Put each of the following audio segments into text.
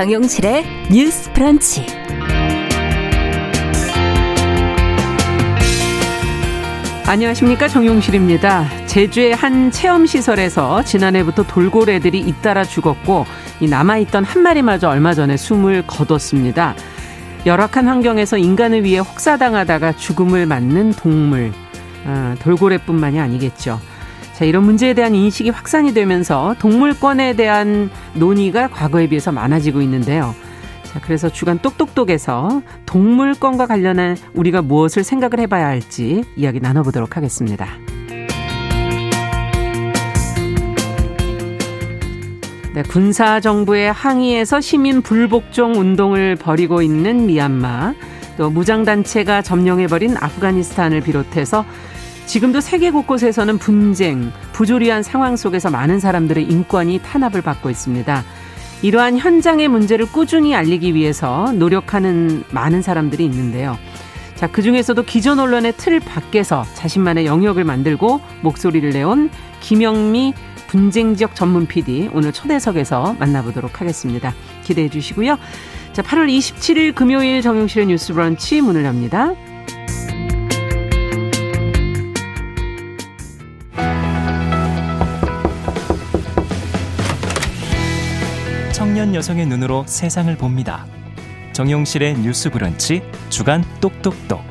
정용실의 뉴스 프런치. 안녕하십니까 정용실입니다. 제주의 한 체험시설에서 지난해부터 돌고래들이 잇따라 죽었고 이 남아있던 한 마리마저 얼마 전에 숨을 거뒀습니다. 열악한 환경에서 인간을 위해 혹사당하다가 죽음을 맞는 동물 아, 돌고래뿐만이 아니겠죠. 자, 이런 문제에 대한 인식이 확산이 되면서 동물권에 대한 논의가 과거에 비해서 많아지고 있는데요. 자, 그래서 주간 똑똑똑에서 동물권과 관련한 우리가 무엇을 생각을 해봐야 할지 이야기 나눠보도록 하겠습니다. 네, 군사 정부의 항의에서 시민 불복종 운동을 벌이고 있는 미얀마, 또 무장단체가 점령해버린 아프가니스탄을 비롯해서 지금도 세계 곳곳에서는 분쟁, 부조리한 상황 속에서 많은 사람들의 인권이 탄압을 받고 있습니다. 이러한 현장의 문제를 꾸준히 알리기 위해서 노력하는 많은 사람들이 있는데요. 자, 그 중에서도 기존 언론의 틀 밖에서 자신만의 영역을 만들고 목소리를 내온 김영미 분쟁 지역 전문 PD 오늘 초대석에서 만나보도록 하겠습니다. 기대해 주시고요. 자, 8월 27일 금요일 정용실의 뉴스 브런치 문을 엽니다. 청년 여성의 눈으로 세상을 봅니다. 정용실의 뉴스 브런치 주간 똑똑똑.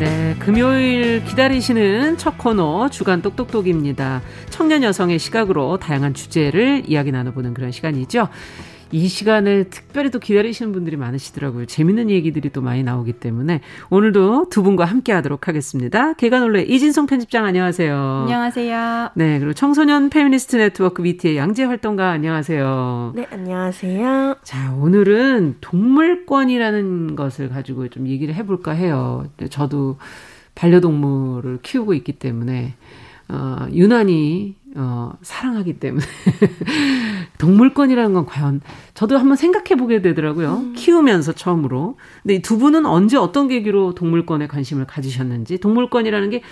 네, 금요일 기다리시는 첫 코너 주간 똑똑똑입니다. 청년 여성의 시각으로 다양한 주제를 이야기 나눠보는 그런 시간이죠. 이 시간을 특별히 또 기다리시는 분들이 많으시더라고요. 재밌는 얘기들이 또 많이 나오기 때문에 오늘도 두 분과 함께 하도록 하겠습니다. 개관올레 이진성 편집장 안녕하세요. 안녕하세요. 네, 그리고 청소년 페미니스트 네트워크 위티의 양지혜 활동가 안녕하세요. 네, 안녕하세요. 자, 오늘은 동물권이라는 것을 가지고 좀 얘기를 해볼까 해요. 저도 반려동물을 키우고 있기 때문에 어, 유난히 어, 사랑하기 때문에 동물권이라는 건 과연 저도 한번 생각해 보게 되더라고요. 음. 키우면서 처음으로. 근데 이 두 분은 언제 어떤 계기로 동물권에 관심을 가지셨는지 동물권이라는 게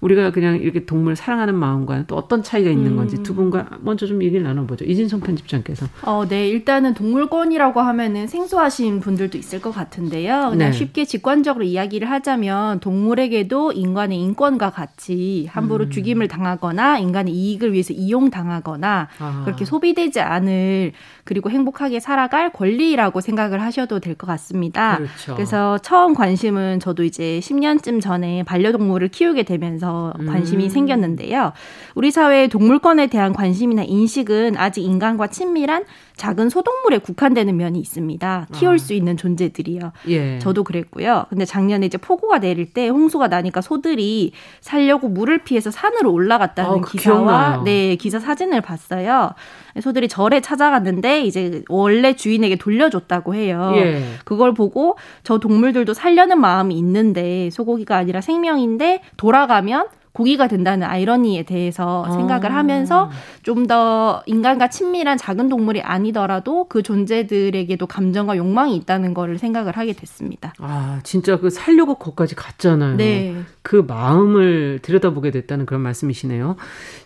우리가 그냥 이렇게 동물 사랑하는 마음과는 또 어떤 차이가 있는 건지 두 분과 먼저 좀 얘기를 나눠보죠. 이진성 편집장께서. 어, 네. 일단은 동물권이라고 하면은 생소하신 분들도 있을 것 같은데요. 그냥 네. 쉽게 직관적으로 이야기를 하자면 동물에게도 인간의 인권과 같이 함부로 음. 죽임을 당하거나 인간의 이익을 위해서 이용당하거나 아. 그렇게 소비되지 않을 그리고 행복하게 살아갈 권리라고 생각을 하셔도 될 것 같습니다. 그렇죠. 그래서 처음 관심은 저도 이제 10년쯤 전에 반려동물을 키우게 되면서 관심이 음. 생겼는데요. 우리 사회의 동물권에 대한 관심이나 인식은 아직 인간과 친밀한 작은 소동물에 국한되는 면이 있습니다. 키울 아. 수 있는 존재들이요. 예. 저도 그랬고요. 근데 작년에 이제 폭우가 내릴 때 홍수가 나니까 소들이 살려고 물을 피해서 산으로 올라갔다는 어, 기사와 기억나요. 네 기사 사진을 봤어요. 소들이 절에 찾아갔는데 이제 원래 주인에게 돌려줬다고 해요. 예. 그걸 보고 저 동물들도 살려는 마음이 있는데 소고기가 아니라 생명인데 돌아가면 고기가 된다는 아이러니에 대해서 아. 생각을 하면서 좀 더 인간과 친밀한 작은 동물이 아니더라도 그 존재들에게도 감정과 욕망이 있다는 거를 생각을 하게 됐습니다. 아, 진짜 그 살려고 거기까지 갔잖아요. 네. 그 마음을 들여다보게 됐다는 그런 말씀이시네요.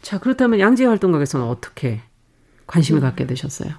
자, 그렇다면 양재 활동가에서는 어떻게 관심을 음. 갖게 되셨어요?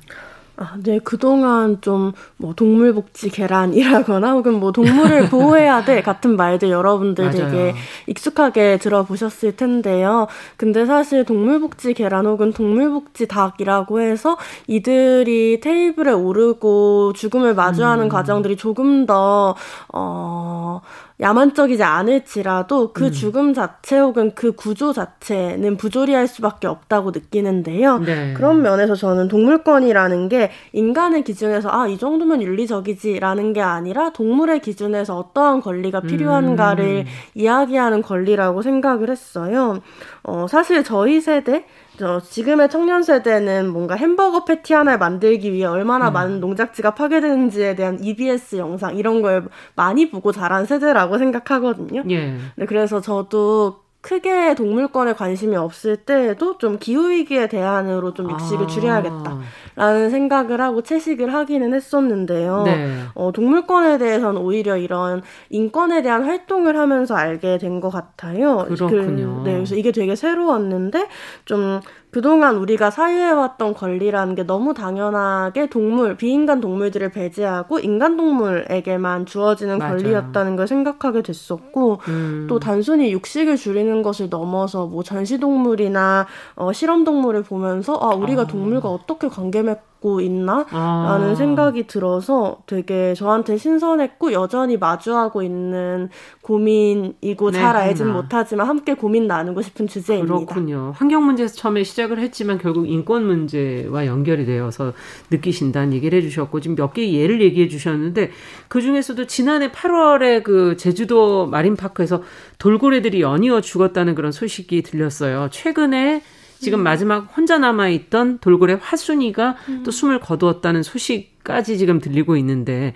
아, 네, 그동안 좀 뭐 동물복지 계란이라거나 혹은 뭐 동물을 보호해야 돼 같은 말들 여러분들 되게 익숙하게 들어보셨을 텐데요. 근데 사실 동물복지 계란 혹은 동물복지 닭이라고 해서 이들이 테이블에 오르고 죽음을 마주하는 음. 과정들이 조금 더, 어, 야만적이지 않을지라도 그 음. 죽음 자체 혹은 그 구조 자체는 부조리할 수밖에 없다고 느끼는데요. 네. 그런 면에서 저는 동물권이라는 게 인간의 기준에서 아, 이 정도면 윤리적이지라는 게 아니라 동물의 기준에서 어떠한 권리가 필요한가를 음. 이야기하는 권리라고 생각을 했어요. 어, 사실 저희 세대 저 지금의 청년 세대는 뭔가 햄버거 패티 하나를 만들기 위해 얼마나 음. 많은 농작지가 파괴되는지에 대한 EBS 영상 이런 걸 많이 보고 자란 세대라고 생각하거든요. 예. 네, 그래서 저도 크게 동물권에 관심이 없을 때에도 좀 기후위기에 대안으로 좀 육식을 아. 줄여야겠다라는 생각을 하고 채식을 하기는 했었는데요. 네. 어, 동물권에 대해서는 오히려 이런 인권에 대한 활동을 하면서 알게 된 것 같아요. 그렇군요. 그, 네, 그래서 이게 되게 새로웠는데 좀 그동안 우리가 사유해왔던 권리라는 게 너무 당연하게 동물, 비인간 동물들을 배제하고 인간 동물에게만 주어지는 맞아요. 권리였다는 걸 생각하게 됐었고, 음. 또 단순히 육식을 줄이는 것을 넘어서 뭐 전시동물이나 어, 실험동물을 보면서, 아, 우리가 아. 동물과 어떻게 관계 맺고 갖고 있나? 아. 라는 생각이 들어서 되게 저한테 신선했고 여전히 마주하고 있는 고민이고 네, 잘 알진 못하지만 함께 고민 나누고 싶은 주제입니다. 그렇군요. 환경 문제에서 처음에 시작을 했지만 결국 인권 문제와 연결이 되어서 느끼신다는 얘기를 해주셨고 지금 몇 개의 예를 얘기해 주셨는데 그 중에서도 지난해 8월에 그 제주도 마린파크에서 돌고래들이 연이어 죽었다는 그런 소식이 들렸어요. 최근에 지금 음. 마지막 혼자 남아있던 돌고래 화순이가 음. 또 숨을 거두었다는 소식까지 지금 들리고 있는데,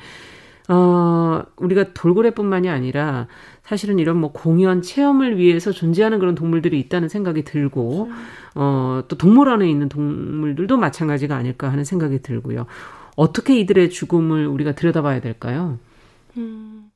어, 우리가 돌고래뿐만이 아니라 사실은 이런 뭐 공연 체험을 위해서 존재하는 그런 동물들이 있다는 생각이 들고, 음. 어, 또 동물원에 있는 동물들도 마찬가지가 아닐까 하는 생각이 들고요. 어떻게 이들의 죽음을 우리가 들여다봐야 될까요? 음.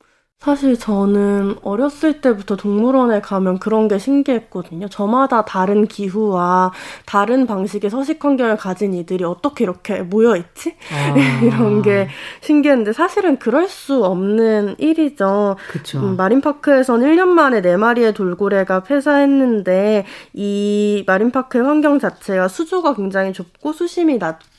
사실 저는 어렸을 때부터 동물원에 가면 그런 게 신기했거든요. 저마다 다른 기후와 다른 방식의 서식 환경을 가진 이들이 어떻게 이렇게 모여있지? 아. 이런 게 신기했는데 사실은 그럴 수 없는 일이죠. 그쵸. 음, 마린파크에선 1년 만에 4마리의 돌고래가 폐사했는데 이 마린파크의 환경 자체가 수조가 굉장히 좁고 수심이 낮고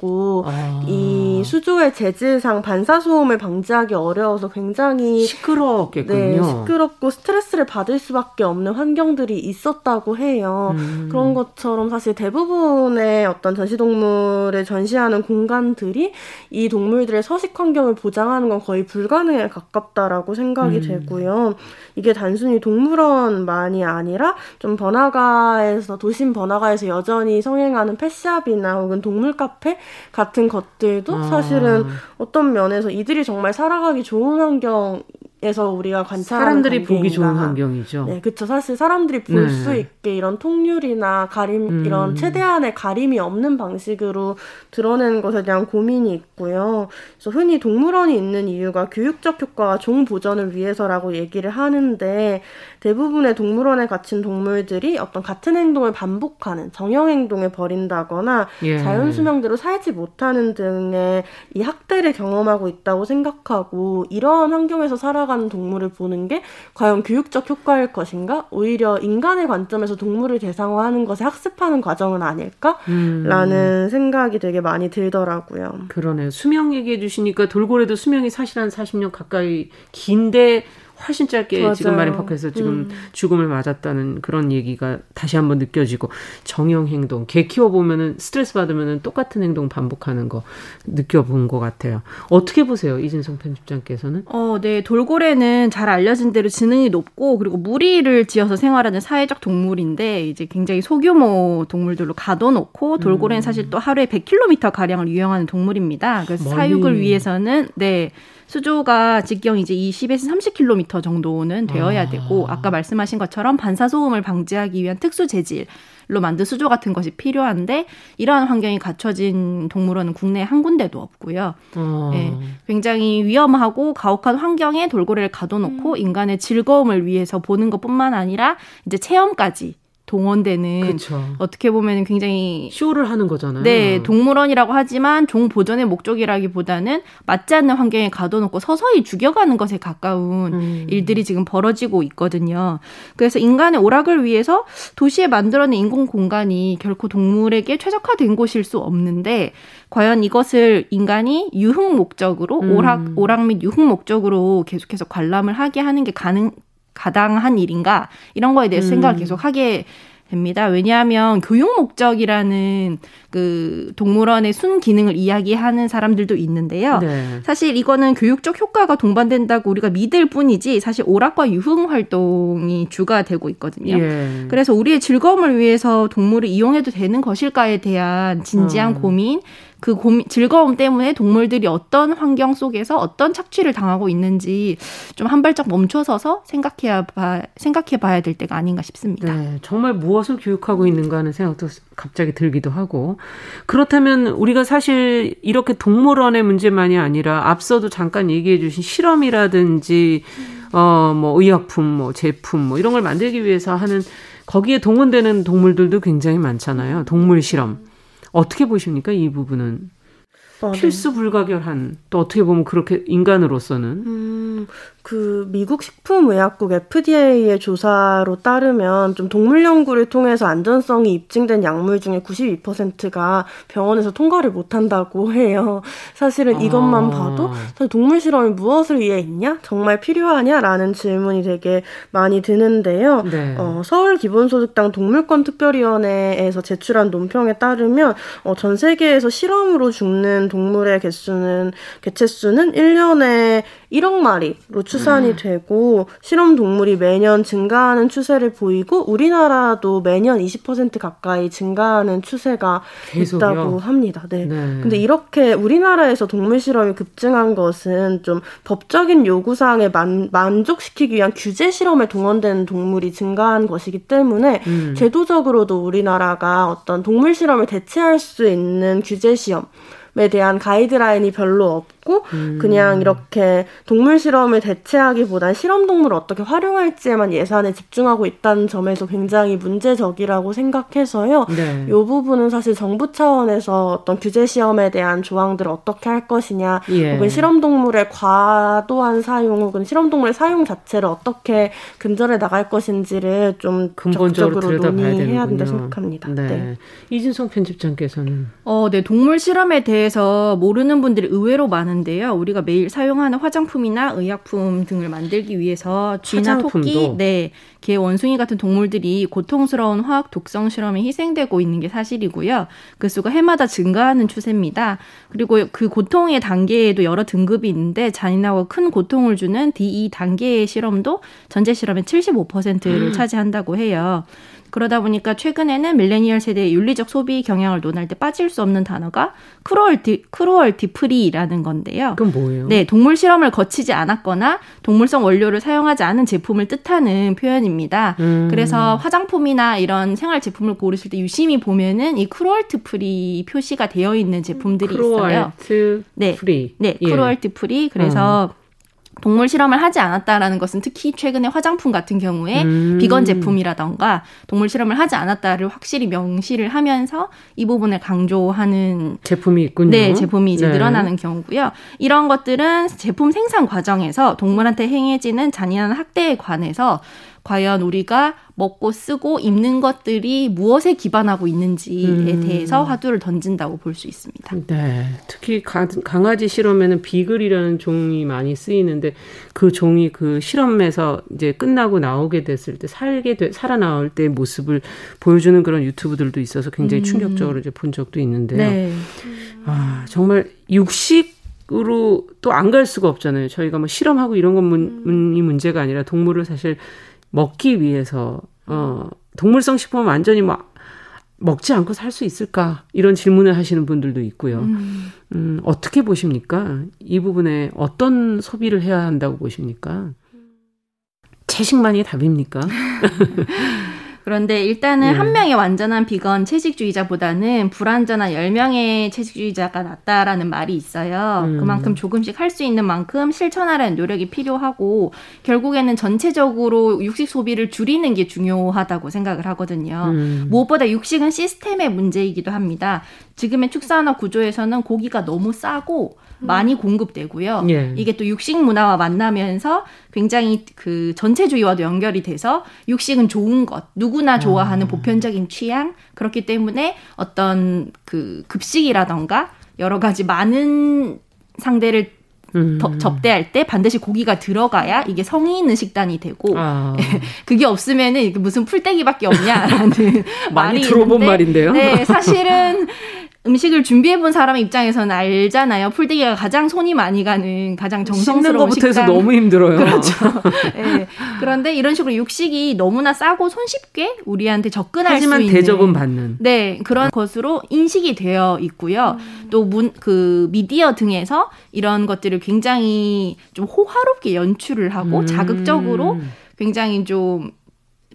아. 이 수조의 재질상 반사 소음을 방지하기 어려워서 굉장히 시끄럽겠군요. 네, 시끄럽고 스트레스를 받을 수밖에 없는 환경들이 있었다고 해요. 음. 그런 것처럼 사실 대부분의 어떤 전시 동물을 전시하는 공간들이 이 동물들의 서식 환경을 보장하는 건 거의 불가능에 가깝다라고 생각이 음. 되고요. 이게 단순히 동물원만이 아니라 좀 번화가에서 도심 번화가에서 여전히 성행하는 펫샵이나 혹은 동물 카페 같은 것들도 아. 사실은 어떤 면에서 이들이 정말 살아가기 좋은 환경 에서 우리가 관찰하는 사람들이 관계인가. 보기 좋은 환경이죠. 네, 그렇죠. 사실 사람들이 볼수 네. 있게 이런 통률이나 가림 음. 이런 최대한의 가림이 없는 방식으로 드러내는 것에 대한 고민이 있고요. 그래서 흔히 동물원이 있는 이유가 교육적 효과와 종 보전을 위해서라고 얘기를 하는데 대부분의 동물원에 갇힌 동물들이 어떤 같은 행동을 반복하는 정형 행동을 벌인다거나 예. 자연 수명대로 살지 못하는 등의 이 학대를 경험하고 있다고 생각하고 이러한 환경에서 살아가 살아가는 동물을 보는 게 과연 교육적 효과일 것인가? 오히려 인간의 관점에서 동물을 대상화하는 것에 학습하는 과정은 아닐까?라는 음. 생각이 되게 많이 들더라고요. 그러네요. 수명 얘기해 주시니까 돌고래도 수명이 사실 한 40년 가까이 긴데 훨씬 짧게 맞아요. 지금 마린파크에서 지금 음. 죽음을 맞았다는 그런 얘기가 다시 한번 느껴지고 정형 행동 개 키워 보면은 스트레스 받으면은 똑같은 행동 반복하는 거 느껴본 것 같아요. 어떻게 보세요, 이진성 편집장께서는? 어, 네 돌고래는 잘 알려진 대로 지능이 높고 그리고 무리를 지어서 생활하는 사회적 동물인데 이제 굉장히 소규모 동물들로 가둬놓고 돌고래는 음. 사실 또 하루에 100km 가량을 유영하는 동물입니다. 그래서 멀리. 사육을 위해서는 네. 수조가 직경 이제 20에서 30km 정도는 되어야 아. 되고 아까 말씀하신 것처럼 반사 소음을 방지하기 위한 특수 재질 로 만든 수조 같은 것이 필요한데 이러한 환경이 갖춰진 동물원은 국내에 한 군데도 없고요. 어. 네, 굉장히 위험하고 가혹한 환경에 돌고래를 가둬놓고 음. 인간의 즐거움을 위해서 보는 것뿐만 아니라 이제 체험까지 동원되는 그쵸. 어떻게 보면 굉장히 쇼를 하는 거잖아요. 네, 동물원이라고 하지만 종 보존의 목적이라기보다는 맞지 않는 환경에 가둬놓고 서서히 죽여가는 것에 가까운 음. 일들이 지금 벌어지고 있거든요. 그래서 인간의 오락을 위해서 도시에 만들어낸 인공 공간이 결코 동물에게 최적화된 곳일 수 없는데 과연 이것을 인간이 유흥 목적으로 음. 오락 오락 및 유흥 목적으로 계속해서 관람을 하게 하는 게 가능 가당한 일인가 이런 거에 대해서 음. 생각을 계속 하게 됩니다. 왜냐하면 교육 목적이라는 그 동물원의 순 기능을 이야기하는 사람들도 있는데요. 네. 사실 이거는 교육적 효과가 동반된다고 우리가 믿을 뿐이지 사실 오락과 유흥 활동이 주가 되고 있거든요. 예. 그래서 우리의 즐거움을 위해서 동물을 이용해도 되는 것일까에 대한 진지한 어. 고민 그 고민, 즐거움 때문에 동물들이 어떤 환경 속에서 어떤 착취를 당하고 있는지 좀 한 발짝 멈춰서서 생각해야 봐, 생각해 봐야 될 때가 아닌가 싶습니다. 네, 정말 무엇을 교육하고 있는가 하는 생각도 갑자기 들기도 하고. 그렇다면 우리가 사실 이렇게 동물원의 문제만이 아니라 앞서도 잠깐 얘기해 주신 실험이라든지 어, 뭐 의약품, 뭐 제품 뭐 이런 걸 만들기 위해서 하는 거기에 동원되는 동물들도 굉장히 많잖아요. 동물 실험. 어떻게 보십니까? 이 부분은? 어, 필수 불가결한 또 어떻게 보면 그렇게 인간으로서는 음, 그 미국 식품의약국 FDA의 조사로 따르면 좀 동물 연구를 통해서 안전성이 입증된 약물 중에 92%가 병원에서 통과를 못 한다고 해요. 사실은 이것만 아. 봐도 사실 동물 실험이 무엇을 위해 있냐? 정말 필요하냐라는 질문이 되게 많이 드는데요. 네. 어, 서울 기본소득당 동물권 특별위원회에서 제출한 논평에 따르면 어, 전 세계에서 실험으로 죽는 동물의 개수는 개체 수는 1년에 1억 마리로 추산이 음. 되고 실험 동물이 매년 증가하는 추세를 보이고 우리나라도 매년 20% 가까이 증가하는 추세가 계속요? 있다고 합니다. 네. 네. 근데 이렇게 우리나라에서 동물 실험이 급증한 것은 좀 법적인 요구 사항에 만, 만족시키기 위한 규제 실험에 동원되는 동물이 증가한 것이기 때문에 음. 제도적으로도 우리나라가 어떤 동물 실험을 대체할 수 있는 규제 시험 에 대한 가이드라인이 별로 없고 음. 그냥 이렇게 동물 실험을 대체하기보단 실험 동물을 어떻게 활용할지에만 예산에 집중하고 있다는 점에서 굉장히 문제적이라고 생각해서요. 네. 이 부분은 사실 정부 차원에서 어떤 규제 시험에 대한 조항들을 어떻게 할 것이냐, 예. 혹은 실험 동물의 과도한 사용 혹은 실험 동물의 사용 자체를 어떻게 근절해 나갈 것인지를 좀 근본적으로 논의해야 된다 생각합니다. 네. 네. 이진성 편집장께서는 어, 네 동물 실험에 대해 대해서 모르는 분들이 의외로 많은 데요. 우리가 매일 사용하는 화장품이나 의약품 등을 만들기 위해서 쥐나 토끼, 네, 개, 원숭이 같은 동물들이 고통스러운 화학 독성 실험에 희생되고 있는 게 사실이고요. 그 수가 해마다 증가하는 추세입니다. 그리고 그 고통의 단계에도 여러 등급이 있는데 잔인하고 큰 고통을 주는 D2 단계의 실험도 전체 실험의 75%를 음. 차지한다고 해요. 그러다 보니까 최근에는 밀레니얼 세대의 윤리적 소비 경향을 논할 때 빠질 수 없는 단어가 cruelty, cruelty free라는 건데요. 그건 뭐예요? 네, 동물 실험을 거치지 않았거나 동물성 원료를 사용하지 않은 제품을 뜻하는 표현입니다. 음. 그래서 화장품이나 이런 생활 제품을 고르실 때 유심히 보면은 이 cruelty free 표시가 되어 있는 제품들이 있어요. cruelty 네, free. 네, 예. cruelty free. 그래서 음. 동물 실험을 하지 않았다라는 것은 특히 최근에 화장품 같은 경우에 음. 비건 제품이라던가 동물 실험을 하지 않았다를 확실히 명시를 하면서 이 부분을 강조하는 제품이 있군요. 네, 제품이 이제 네. 늘어나는 경우고요. 이런 것들은 제품 생산 과정에서 동물한테 행해지는 잔인한 학대에 관해서 과연 우리가 먹고 쓰고 입는 것들이 무엇에 기반하고 있는지에 음. 대해서 화두를 던진다고 볼 수 있습니다. 네. 특히 가, 강아지 실험에는 비글이라는 종이 많이 쓰이는데 그 종이 그 실험에서 이제 끝나고 나오게 됐을 때 살게 돼, 살아나올 때 모습을 보여주는 그런 유튜브들도 있어서 굉장히 음. 충격적으로 이제 본 적도 있는데요. 네. 아, 정말 육식 으로 또 안 갈 수가 없잖아요. 저희가 뭐 실험하고 이런 문, 문제가 아니라 동물을 사실 먹기 위해서 어 동물성 식품은 완전히 막 먹지 않고 살 수 있을까 이런 질문을 하시는 분들도 있고요. 음. 음, 어떻게 보십니까? 이 부분에 어떤 소비를 해야 한다고 보십니까? 채식만이 답입니까? 그런데 일단은 네. 한 명의 완전한 비건 채식주의자보다는 불완전한 10명의 채식주의자가 낫다라는 말이 있어요. 음. 그만큼 조금씩 할 수 있는 만큼 실천하려는 노력이 필요하고 결국에는 전체적으로 육식 소비를 줄이는 게 중요하다고 생각을 하거든요. 음. 무엇보다 육식은 시스템의 문제이기도 합니다. 지금의 축산업 구조에서는 고기가 너무 싸고 많이 공급되고요. 예. 이게 또 육식 문화와 만나면서 굉장히 그 전체주의와도 연결이 돼서 육식은 좋은 것, 누구나 좋아하는 아. 보편적인 취향 그렇기 때문에 어떤 그 급식이라던가 여러 가지 많은 상대를 음. 접대할 때 반드시 고기가 들어가야 이게 성의 있는 식단이 되고 아. 그게 없으면은 무슨 풀떼기밖에 없냐라는 많이 들어본 있는데, 말인데요. 네, 사실은 음식을 준비해 본 사람 입장에서는 알잖아요. 풀떼기가 가장 손이 많이 가는 가장 정성스러운 식단. 해서 너무 힘들어요. 그렇죠. 네. 그런데 이런 식으로 육식이 너무나 싸고 손쉽게 우리한테 접근할 수 있는 대접은 받는. 네 그런 것으로 인식이 되어 있고요. 음. 또문 그 미디어 등에서 이런 것들을 굉장히 좀 호화롭게 연출을 하고 음. 자극적으로 굉장히 좀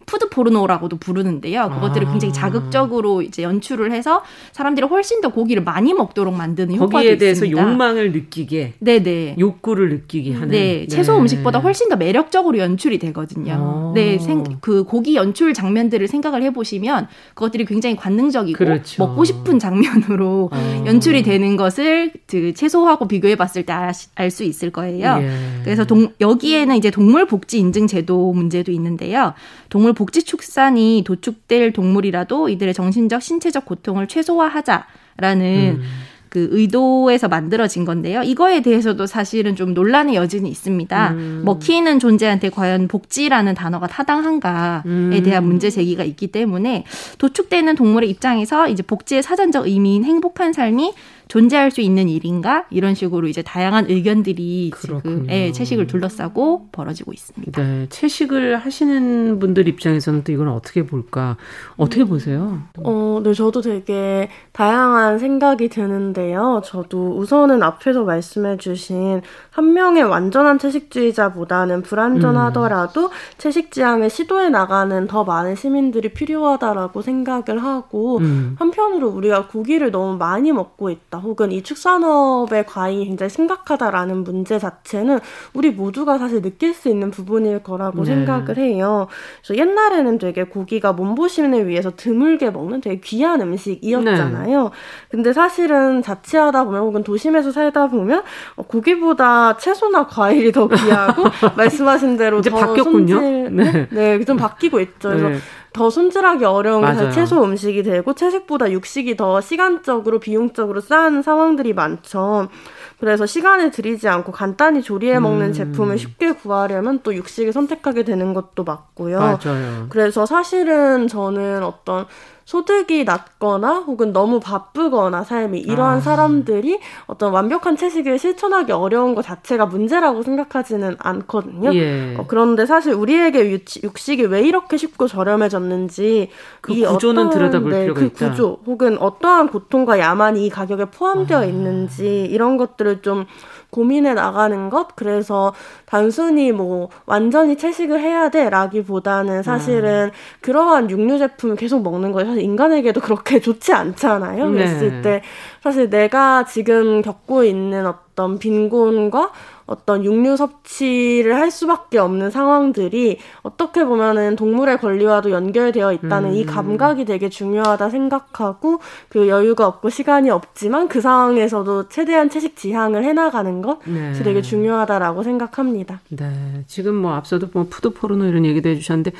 food 포르노라고도 부르는데요. 그것들을 아. 굉장히 자극적으로 이제 연출을 해서 사람들이 훨씬 더 고기를 많이 먹도록 만드는 효과도 거기에 대해서 있습니다. 욕망을 느끼게, 네네, 욕구를 느끼게 하는. 네, 채소 네. 음식보다 훨씬 더 매력적으로 연출이 되거든요. 아. 네, 생, 그 고기 연출 장면들을 생각을 해보시면 그것들이 굉장히 관능적이고 그렇죠. 먹고 싶은 장면으로 아. 연출이 되는 것을 그 채소하고 비교해봤을 때 알 수 있을 거예요. 예. 그래서 동, 여기에는 이제 동물 복지 인증 제도 문제도 있는데요. 동물 복지 축산이 도축될 동물이라도 이들의 정신적, 신체적 고통을 최소화하자라는 음. 그 의도에서 만들어진 건데요. 이거에 대해서도 사실은 좀 논란의 여지는 있습니다. 음. 먹히는 존재한테 과연 복지라는 단어가 타당한가에 음. 대한 문제 제기가 있기 때문에 도축되는 동물의 입장에서 이제 복지의 사전적 의미인 행복한 삶이 존재할 수 있는 일인가 이런 식으로 이제 다양한 의견들이 그렇군요. 지금 예, 채식을 둘러싸고 벌어지고 있습니다. 네, 채식을 하시는 분들 입장에서는 또 이건 어떻게 볼까? 어떻게 보세요? 어, 네, 저도 되게 다양한 생각이 드는데요. 저도 우선은 앞에서 말씀해주신 한 명의 완전한 채식주의자보다는 불완전하더라도 음. 채식 지향을 시도해 나가는 더 많은 시민들이 필요하다라고 생각을 하고 음. 한편으로 우리가 고기를 너무 많이 먹고 있다. 혹은 이 축산업의 과잉이 굉장히 심각하다라는 문제 자체는 우리 모두가 사실 느낄 수 있는 부분일 거라고 네. 생각을 해요. 그래서 옛날에는 되게 고기가 몸보신을 위해서 드물게 먹는 되게 귀한 음식이었잖아요. 네. 근데 사실은 자취하다 보면 혹은 도심에서 살다 보면 고기보다 채소나 과일이 더 귀하고 말씀하신 대로 이제 바뀌었군요. 손질, 네. 네, 좀 바뀌고 있죠. 그래서 네. 더 손질하기 어려운 게 채소 음식이 되고 채식보다 육식이 더 시간적으로 비용적으로 싼 상황들이 많죠. 그래서 시간을 들이지 않고 간단히 조리해 먹는 음. 제품을 쉽게 구하려면 또 육식을 선택하게 되는 것도 맞고요. 맞아요. 그래서 사실은 저는 어떤 소득이 낮거나 혹은 너무 바쁘거나 삶이 이러한 아. 사람들이 어떤 완벽한 채식을 실천하기 어려운 것 자체가 문제라고 생각하지는 않거든요. 예. 어, 그런데 사실 우리에게 유치, 육식이 왜 이렇게 쉽고 저렴해졌는지 그 이 구조는 어떠한, 들여다볼 네, 필요가 그 있다. 구조 혹은 어떠한 고통과 야만이 이 가격에 포함되어 아. 있는지 이런 것들을 좀 고민해 나가는 것 그래서 단순히 뭐 완전히 채식을 해야 돼라기보다는 사실은 음. 그러한 육류 제품을 계속 먹는 것이 사실 인간에게도 그렇게 좋지 않잖아요. 네. 그랬을 때 사실 내가 지금 겪고 있는 어떤 빈곤과 어떤 육류 섭취를 할 수밖에 없는 상황들이 어떻게 보면은 동물의 권리와도 연결되어 있다는 음. 이 감각이 되게 중요하다 생각하고 그 여유가 없고 시간이 없지만 그 상황에서도 최대한 채식 지향을 해나가는 것이 네. 되게 중요하다라고 생각합니다. 네, 지금 뭐 앞서도 뭐 food 포르노 이런 얘기도 해주셨는데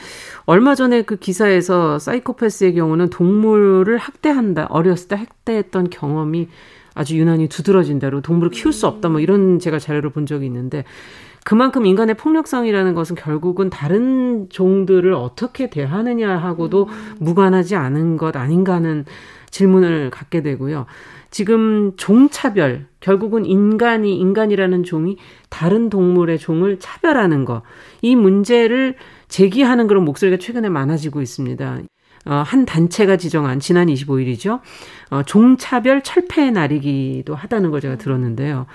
얼마 전에 그 기사에서 사이코패스의 경우는 동물을 학대한다 어렸을 때 학대했던 경험이 아주 유난히 두드러진 대로 동물을 키울 수 없다 뭐 이런 제가 자료를 본 적이 있는데 그만큼 인간의 폭력성이라는 것은 결국은 다른 종들을 어떻게 대하느냐 하고도 음. 무관하지 않은 것 아닌가 하는 질문을 갖게 되고요. 지금 종차별, 결국은 인간이, 인간이라는 종이 다른 동물의 종을 차별하는 것, 이 문제를 제기하는 그런 목소리가 최근에 많아지고 있습니다. 어, 한 단체가 지정한 지난 25일이죠. 어, 종차별 철폐의 날이기도 하다는 걸 제가 들었는데요.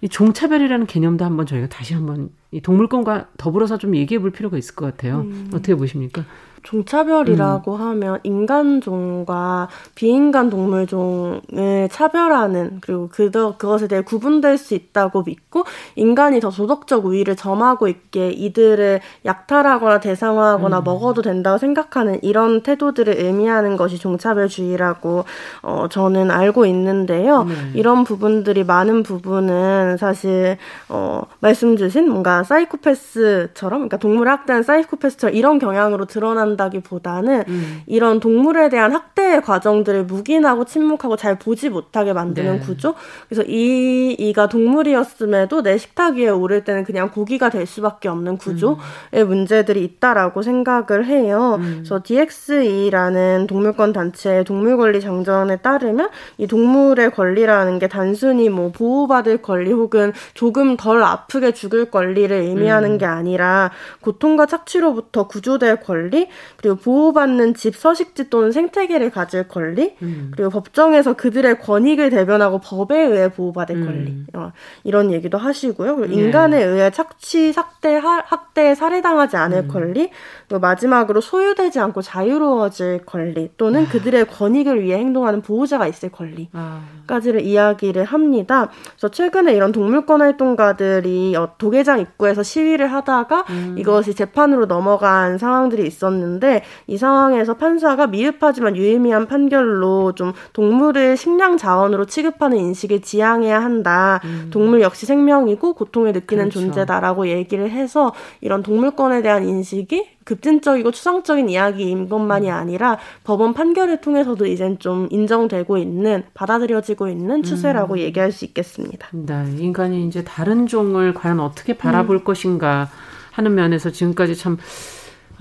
이 종차별이라는 개념도 한번 저희가 다시 한번 이 동물권과 더불어서 좀 얘기해 볼 필요가 있을 것 같아요. 음. 어떻게 보십니까? 종차별이라고 음. 하면 인간종과 비인간 동물종을 차별하는 그리고 그더, 그것에 대해 구분될 수 있다고 믿고 인간이 더 도덕적 우위를 점하고 있게 이들을 약탈하거나 대상화하거나 음. 먹어도 된다고 생각하는 이런 태도들을 의미하는 것이 종차별주의라고 어, 저는 알고 있는데요. 네. 이런 부분들이 많은 부분은 사실 어, 말씀 주신 뭔가 사이코패스처럼 그러니까 동물 학대한 사이코패스처럼 이런 경향으로 드러난 한다기보다는 음. 이런 동물에 대한 학대의 과정들을 묵인하고 침묵하고 잘 보지 못하게 만드는 네. 구조. 그래서 이 이가 동물이었음에도 내 식탁 위에 오를 때는 그냥 고기가 될 수밖에 없는 구조의 음. 문제들이 있다라고 생각을 해요. 음. 그래서 DXE라는 동물권 단체의 동물 권리 정전에 따르면 이 동물의 권리라는 게 단순히 뭐 보호받을 권리 혹은 조금 덜 아프게 죽을 권리 를 의미하는 음. 게 아니라 고통과 착취로부터 구조될 권리 그리고 보호받는 집 서식지 또는 생태계를 가질 권리, 음. 그리고 법정에서 그들의 권익을 대변하고 법에 의해 보호받을 음. 권리 어, 이런 얘기도 하시고요. 그리고 네. 인간에 의해 착취, 학대, 학대에 살해당하지 않을 음. 권리, 마지막으로 소유되지 않고 자유로워질 권리 또는 아. 그들의 권익을 위해 행동하는 보호자가 있을 권리까지를 아. 이야기를 합니다. 그래서 최근에 이런 동물권 활동가들이 어, 도계장 입구에서 시위를 하다가 음. 이것이 재판으로 넘어간 상황들이 있었는데 이 상황에서 판사가 미흡하지만 유의미한 판결로 좀 동물을 식량 자원으로 취급하는 인식을 지양해야 한다. 음. 동물 역시 생명이고 고통을 느끼는 그렇죠. 존재다라고 얘기를 해서 이런 동물권에 대한 인식이 급진적이고 추상적인 이야기인 것만이 음. 아니라 법원 판결을 통해서도 이젠 좀 인정되고 있는 받아들여지고 있는 추세라고 음. 얘기할 수 있겠습니다. 네, 인간이 이제 다른 종을 과연 어떻게 바라볼 음. 것인가 하는 면에서 지금까지 참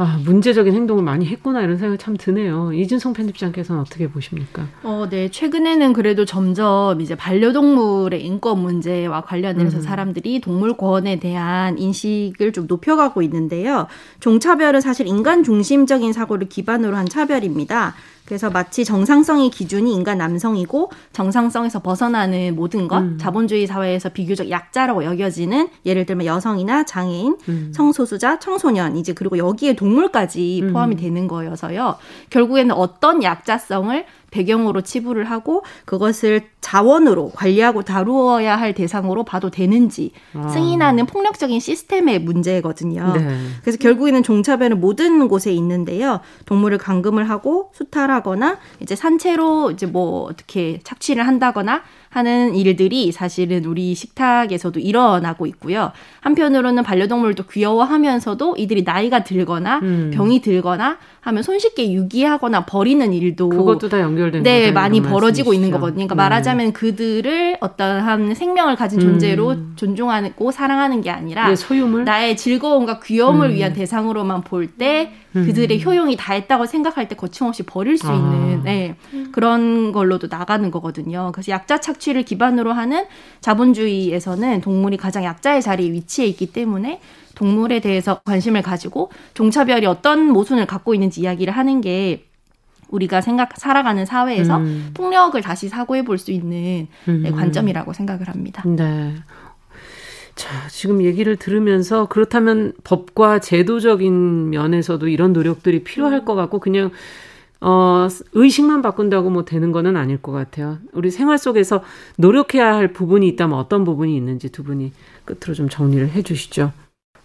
아, 문제적인 행동을 많이 했구나 이런 생각이 참 드네요. 이준성 편집장께서는 어떻게 보십니까? 어, 네. 최근에는 그래도 점점 이제 반려동물의 인권 문제와 관련해서 음. 사람들이 동물권에 대한 인식을 좀 높여가고 있는데요. 종차별은 사실 인간 중심적인 사고를 기반으로 한 차별입니다. 그래서 마치 정상성의 기준이 인간 남성이고 정상성에서 벗어나는 모든 것, 음. 자본주의 사회에서 비교적 약자라고 여겨지는 예를 들면 여성이나 장애인, 음. 성소수자, 청소년 이제 그리고 여기에 동물까지 음. 포함이 되는 거여서요. 결국에는 어떤 약자성을 배경으로 치부를 하고 그것을 자원으로 관리하고 다루어야 할 대상으로 봐도 되는지 아. 승인하는 폭력적인 시스템의 문제거든요. 네. 그래서 결국에는 종차별은 모든 곳에 있는데요. 동물을 감금을 하고 수탈하거나 이제 산채로 이제 뭐 어떻게 착취를 한다거나 하는 일들이 사실은 우리 식탁에서도 일어나고 있고요. 한편으로는 반려동물도 귀여워하면서도 이들이 나이가 들거나 음. 병이 들거나 하면 손쉽게 유기하거나 버리는 일도 그것도 다 연결된 네 많이 벌어지고 있는 거거든요. 그러니까 음. 말하자면 그들을 어떠한 생명을 가진 존재로 음. 존중하고 사랑하는 게 아니라 네, 소유물 나의 즐거움과 귀여움을 음. 위한 대상으로만 볼때 음. 그들의 효용이 다했다고 생각할 때 거침없이 버릴 수 아. 있는 네, 그런 걸로도 나가는 거거든요. 그래서 약자 착 취를 기반으로 하는 자본주의에서는 동물이 가장 약자의 자리에 위치해 있기 때문에 동물에 대해서 관심을 가지고 종차별이 어떤 모순을 갖고 있는지 이야기를 하는 게 우리가 생각 살아가는 사회에서 음. 폭력을 다시 사고해 볼 수 있는 네, 음. 관점이라고 생각을 합니다. 네. 자, 지금 얘기를 들으면서 그렇다면 법과 제도적인 면에서도 이런 노력들이 필요할 것 같고 그냥 어, 의식만 바꾼다고 뭐 되는 거는 아닐 것 같아요. 우리 생활 속에서 노력해야 할 부분이 있다면 어떤 부분이 있는지 두 분이 끝으로 좀 정리를 해 주시죠.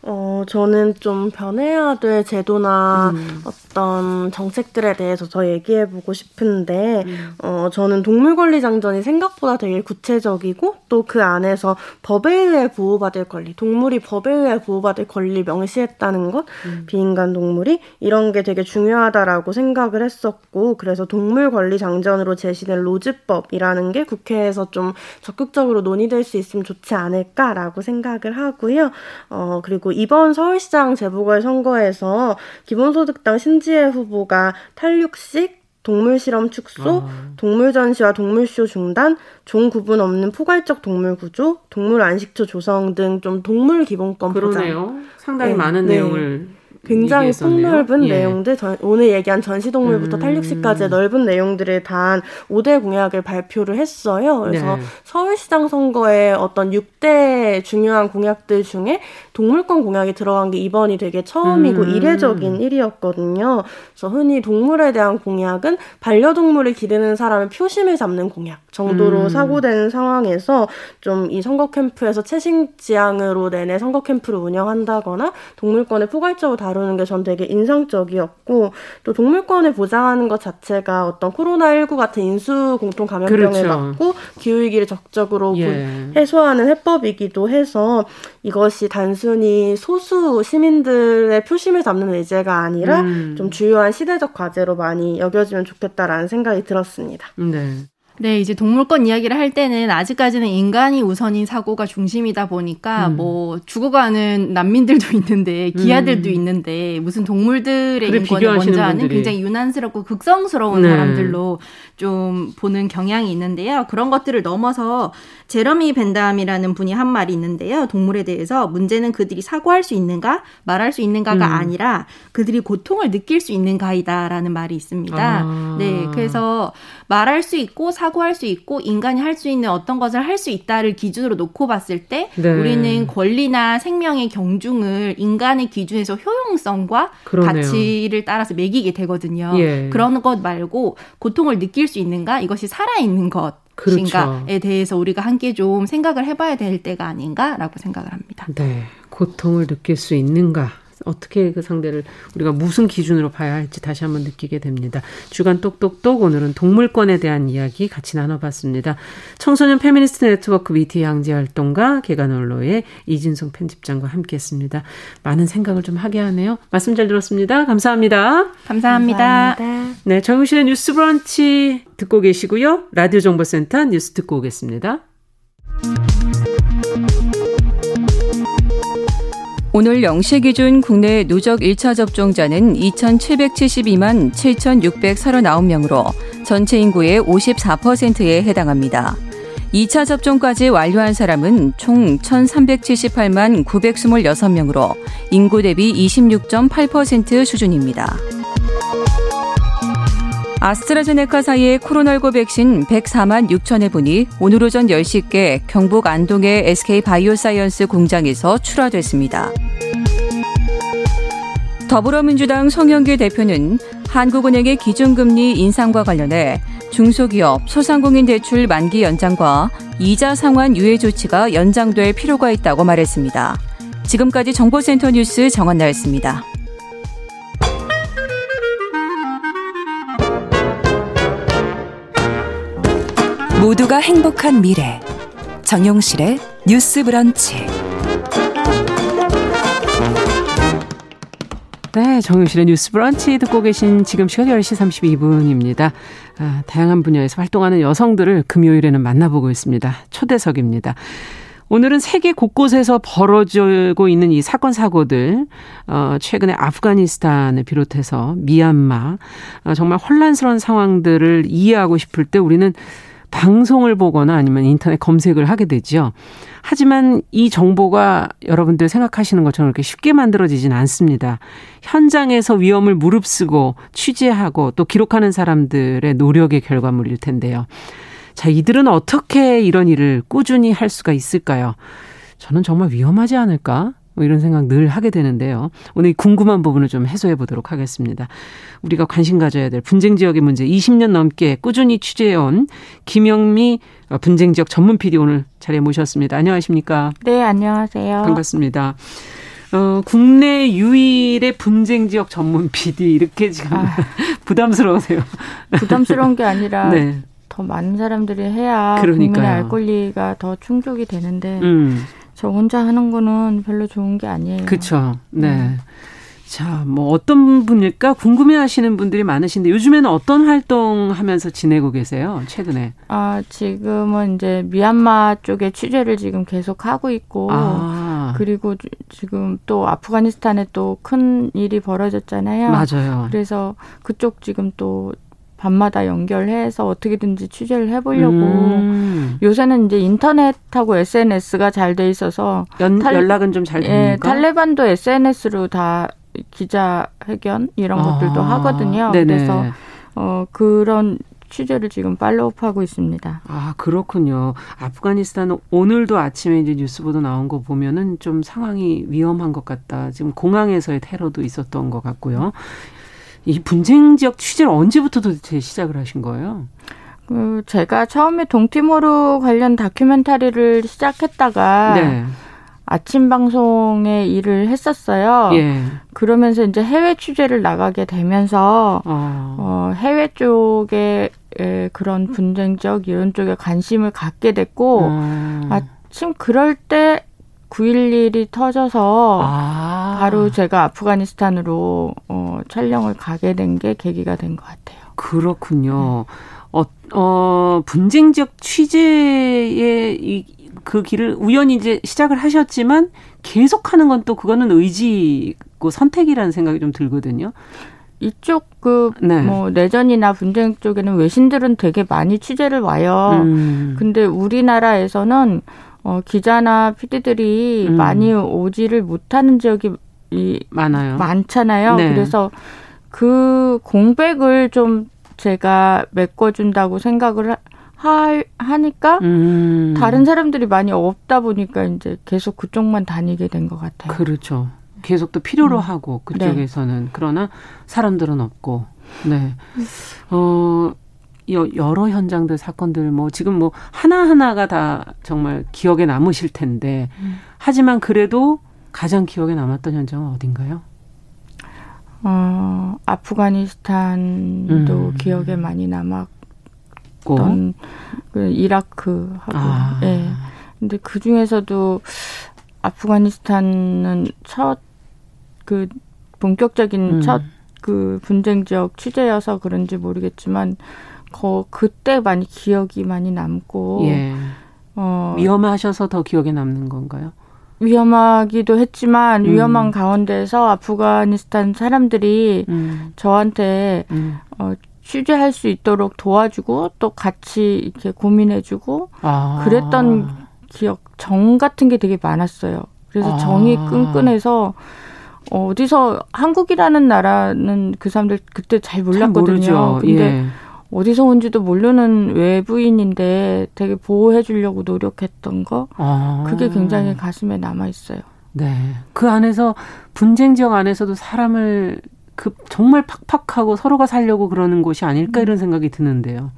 어, 저는 좀 변해야 될 제도나 음. 어떤 정책들에 대해서 더 얘기해보고 싶은데, 음. 어, 저는 동물권리장전이 생각보다 되게 구체적이고, 또 그 안에서 법에 의해 보호받을 권리, 동물이 법에 의해 보호받을 권리 명시했다는 것, 음. 비인간 동물이, 이런 게 되게 중요하다라고 생각을 했었고, 그래서 동물권리장전으로 제시된 로즈법이라는 게 국회에서 좀 적극적으로 논의될 수 있으면 좋지 않을까라고 생각을 하고요. 어, 그리고 이번 서울시장 재보궐선거에서 기본소득당 신지혜 후보가 탈육식 동물 실험 축소, 아. 동물 전시와 동물쇼 중단, 종 구분 없는 포괄적 동물 구조, 동물 안식처 조성 등 좀 동물 기본권 그러네요. 보장. 상당히 네, 많은 네. 내용을 굉장히 폭넓은 예. 내용들 전, 오늘 얘기한 전시동물부터 음. 탈육식까지의 넓은 내용들을 단 5대 공약을 발표를 했어요. 그래서 네. 서울시장 선거에 어떤 6대 중요한 공약들 중에 동물권 공약이 들어간 게 이번이 되게 처음이고 음. 이례적인 일이었거든요. 그래서 흔히 동물에 대한 공약은 반려동물을 기르는 사람의 표심을 잡는 공약 정도로 음. 사고되는 상황에서 좀 이 선거 캠프에서 채식 지향으로 내내 선거 캠프를 운영한다거나 동물권을 포괄적으로 다루 다루는 게 전 되게 인상적이었고 또 동물권을 보장하는 것 자체가 어떤 코로나19 같은 인수 공통 감염병에 그렇죠. 막고 기후 위기를 적극적으로 예. 해소하는 해법이기도 해서 이것이 단순히 소수 시민들의 표심을 잡는 의제가 아니라 음. 좀 주요한 시대적 과제로 많이 여겨지면 좋겠다라는 생각이 들었습니다. 네. 네, 이제 동물권 이야기를 할 때는 아직까지는 인간이 우선인 사고가 중심이다 보니까 음. 뭐 죽어가는 난민들도 있는데 기아들도 음. 있는데 무슨 동물들의 인권을 먼저 하는. 굉장히 유난스럽고 극성스러운 네. 사람들로 좀 보는 경향이 있는데요. 그런 것들을 넘어서 제러미 벤담이라는 분이 한 말이 있는데요. 동물에 대해서 문제는 그들이 사고할 수 있는가 말할 수 있는가가 음. 아니라 그들이 고통을 느낄 수 있는가이다라는 말이 있습니다. 아. 네, 그래서 말할 수 있고 사고할 수 있고 인간이 할 수 있는 어떤 것을 할 수 있다를 기준으로 놓고 봤을 때 네. 우리는 권리나 생명의 경중을 인간의 기준에서 효용성과 그러네요. 가치를 따라서 매기게 되거든요. 예. 그런 것 말고 고통을 느낄 수 있는가 이것이 살아 있는 것. 인가에 그렇죠. 대해서 우리가 함께 좀 생각을 해봐야 될 때가 아닌가라고 생각을 합니다. 네, 고통을 느낄 수 있는가 어떻게 그 상대를 우리가 무슨 기준으로 봐야 할지 다시 한번 느끼게 됩니다. 주간 똑똑똑 오늘은 동물권에 대한 이야기 같이 나눠봤습니다. 청소년 페미니스트 네트워크 위티 양지 활동가 개간언로의 이진성 편집장과 함께했습니다. 많은 생각을 좀 하게 하네요. 말씀 잘 들었습니다. 감사합니다. 감사합니다. 감사합니다. 네, 정연실의 뉴스브런치 듣고 계시고요. 라디오 정보센터 뉴스 듣고 오겠습니다. 오늘 0시 기준 국내 누적 1차 접종자는 2,772만 7,639명으로 전체 인구의 54%에 해당합니다. 2차 접종까지 완료한 사람은 총 1,378만 926명으로 인구 대비 26.8% 수준입니다. 아스트라제네카 사의 코로나19 백신 104만 6천회 분이 오늘 오전 10시께 경북 안동의 SK 바이오사이언스 공장에서 출하됐습니다. 더불어민주당 송영길 대표는 한국은행의 기준금리 인상과 관련해 중소기업, 소상공인 대출 만기 연장과 이자 상환 유예 조치가 연장될 필요가 있다고 말했습니다. 지금까지 정보센터 뉴스 정한나였습니다. 모두가 행복한 미래 정용실의 뉴스 브런치 네, 정용실의 뉴스 브런치 듣고 계신 지금 시각 10시 32분입니다. 아, 다양한 분야에서 활동하는 여성들을 금요일에는 만나보고 있습니다. 초대석입니다. 오늘은 세계 곳곳에서 벌어지고 있는 이 사건 사고들, 어, 최근에 아프가니스탄을 비롯해서 미얀마, 어, 정말 혼란스러운 상황들을 이해하고 싶을 때 우리는 방송을 보거나 아니면 인터넷 검색을 하게 되죠. 하지만 이 정보가 여러분들 생각하시는 것처럼 그렇게 쉽게 만들어지진 않습니다. 현장에서 위험을 무릅쓰고 취재하고 또 기록하는 사람들의 노력의 결과물일 텐데요. 자, 이들은 어떻게 이런 일을 꾸준히 할 수가 있을까요? 저는 정말 위험하지 않을까? 뭐 이런 생각 늘 하게 되는데요. 오늘 궁금한 부분을 좀 해소해 보도록 하겠습니다. 우리가 관심 가져야 될 분쟁 지역의 문제 20년 넘게 꾸준히 취재해온 김영미 분쟁 지역 전문 PD 오늘 자리에 모셨습니다. 안녕하십니까? 네, 안녕하세요. 반갑습니다. 어, 국내 유일의 분쟁 지역 전문 PD 이렇게 지금 아, 부담스러우세요. 부담스러운 게 아니라 네. 더 많은 사람들이 해야 그러니까요. 국민의 알 권리가 더 충족이 되는데 음. 저 혼자 하는 거는 별로 좋은 게 아니에요. 그렇죠. 네. 음. 자, 뭐 어떤 분일까 궁금해 하시는 분들이 많으신데 요즘에는 어떤 활동 하면서 지내고 계세요? 최근에? 아, 지금은 이제 미얀마 쪽에 취재를 지금 계속 하고 있고 아. 그리고 지금 또 아프가니스탄에 또 큰 일이 벌어졌잖아요. 맞아요. 그래서 그쪽 지금 또 밤마다 연결해서 어떻게든지 취재를 해보려고 음. 요새는 이제 인터넷하고 SNS가 잘 돼 있어서 연, 탈, 연락은 좀잘 예, 됩니까? 예, 탈레반도 SNS로 다 기자 회견 이런 아. 것들도 하거든요. 네네. 그래서 어 그런 취재를 지금 팔로우하고 있습니다. 아 그렇군요. 아프가니스탄은 오늘도 아침에 이제 뉴스 보도 나온 거 보면은 좀 상황이 위험한 것 같다. 지금 공항에서의 테러도 있었던 것 같고요. 이 분쟁 지역 취재를 언제부터 도대체 시작을 하신 거예요? 그 제가 처음에 동티모르 관련 다큐멘터리를 시작했다가 네. 아침 방송에 일을 했었어요. 예. 그러면서 이제 해외 취재를 나가게 되면서 어, 어 해외 쪽에 그런 분쟁적 이런 쪽에 관심을 갖게 됐고 어. 아침 그럴 때 9.11이 터져서 아. 바로 제가 아프가니스탄으로 어, 촬영을 가게 된 게 계기가 된 것 같아요. 그렇군요. 네. 어, 어, 분쟁 지역 취재의 이, 그 길을 우연히 이제 시작을 하셨지만 계속하는 건 또 그거는 의지고 선택이라는 생각이 좀 들거든요. 이쪽 그뭐 네. 뭐 내전이나 분쟁 쪽에는 외신들은 되게 많이 취재를 와요. 음. 근데 우리나라에서는 어, 기자나 피디들이 음. 많이 오지를 못하는 지역이 이, 많아요. 많잖아요. 네. 그래서 그 공백을 좀 제가 메꿔준다고 생각을 하, 하니까 음. 다른 사람들이 많이 없다 보니까 이제 계속 그쪽만 다니게 된 것 같아요. 그렇죠. 계속 또 필요로 음. 하고 그쪽에서는 네. 그러나 사람들은 없고 네. 어 여러 현장들 사건들 뭐 지금 뭐 하나하나가 다 정말 기억에 남으실 텐데 음. 하지만 그래도 가장 기억에 남았던 현장은 어딘가요? 어, 아프가니스탄도 음. 기억에 많이 남았던 그 이라크하고 아. 예. 근데 그 중에서도 아프가니스탄은 첫 그 본격적인 음. 첫그 분쟁 지역 취재여서 그런지 모르겠지만 거 그때 많이 기억이 많이 남고 예. 어 위험하셔서 더 기억에 남는 건가요? 위험하기도 했지만 음. 위험한 가운데서 아프가니스탄 사람들이 음. 저한테 음. 어, 취재할 수 있도록 도와주고 또 같이 이렇게 고민해주고 아. 그랬던 기억 정 같은 게 되게 많았어요. 그래서 아. 정이 끈끈해서 어디서 한국이라는 나라는 그 사람들 그때 잘 몰랐거든요. 근데 예. 어디서 온지도 모르는 외부인인데 되게 보호해 주려고 노력했던 거 아. 그게 굉장히 가슴에 남아 있어요. 네. 그 안에서 분쟁 지역 안에서도 사람을 그 정말 팍팍하고 서로가 살려고 그러는 곳이 아닐까 이런 생각이 드는데요.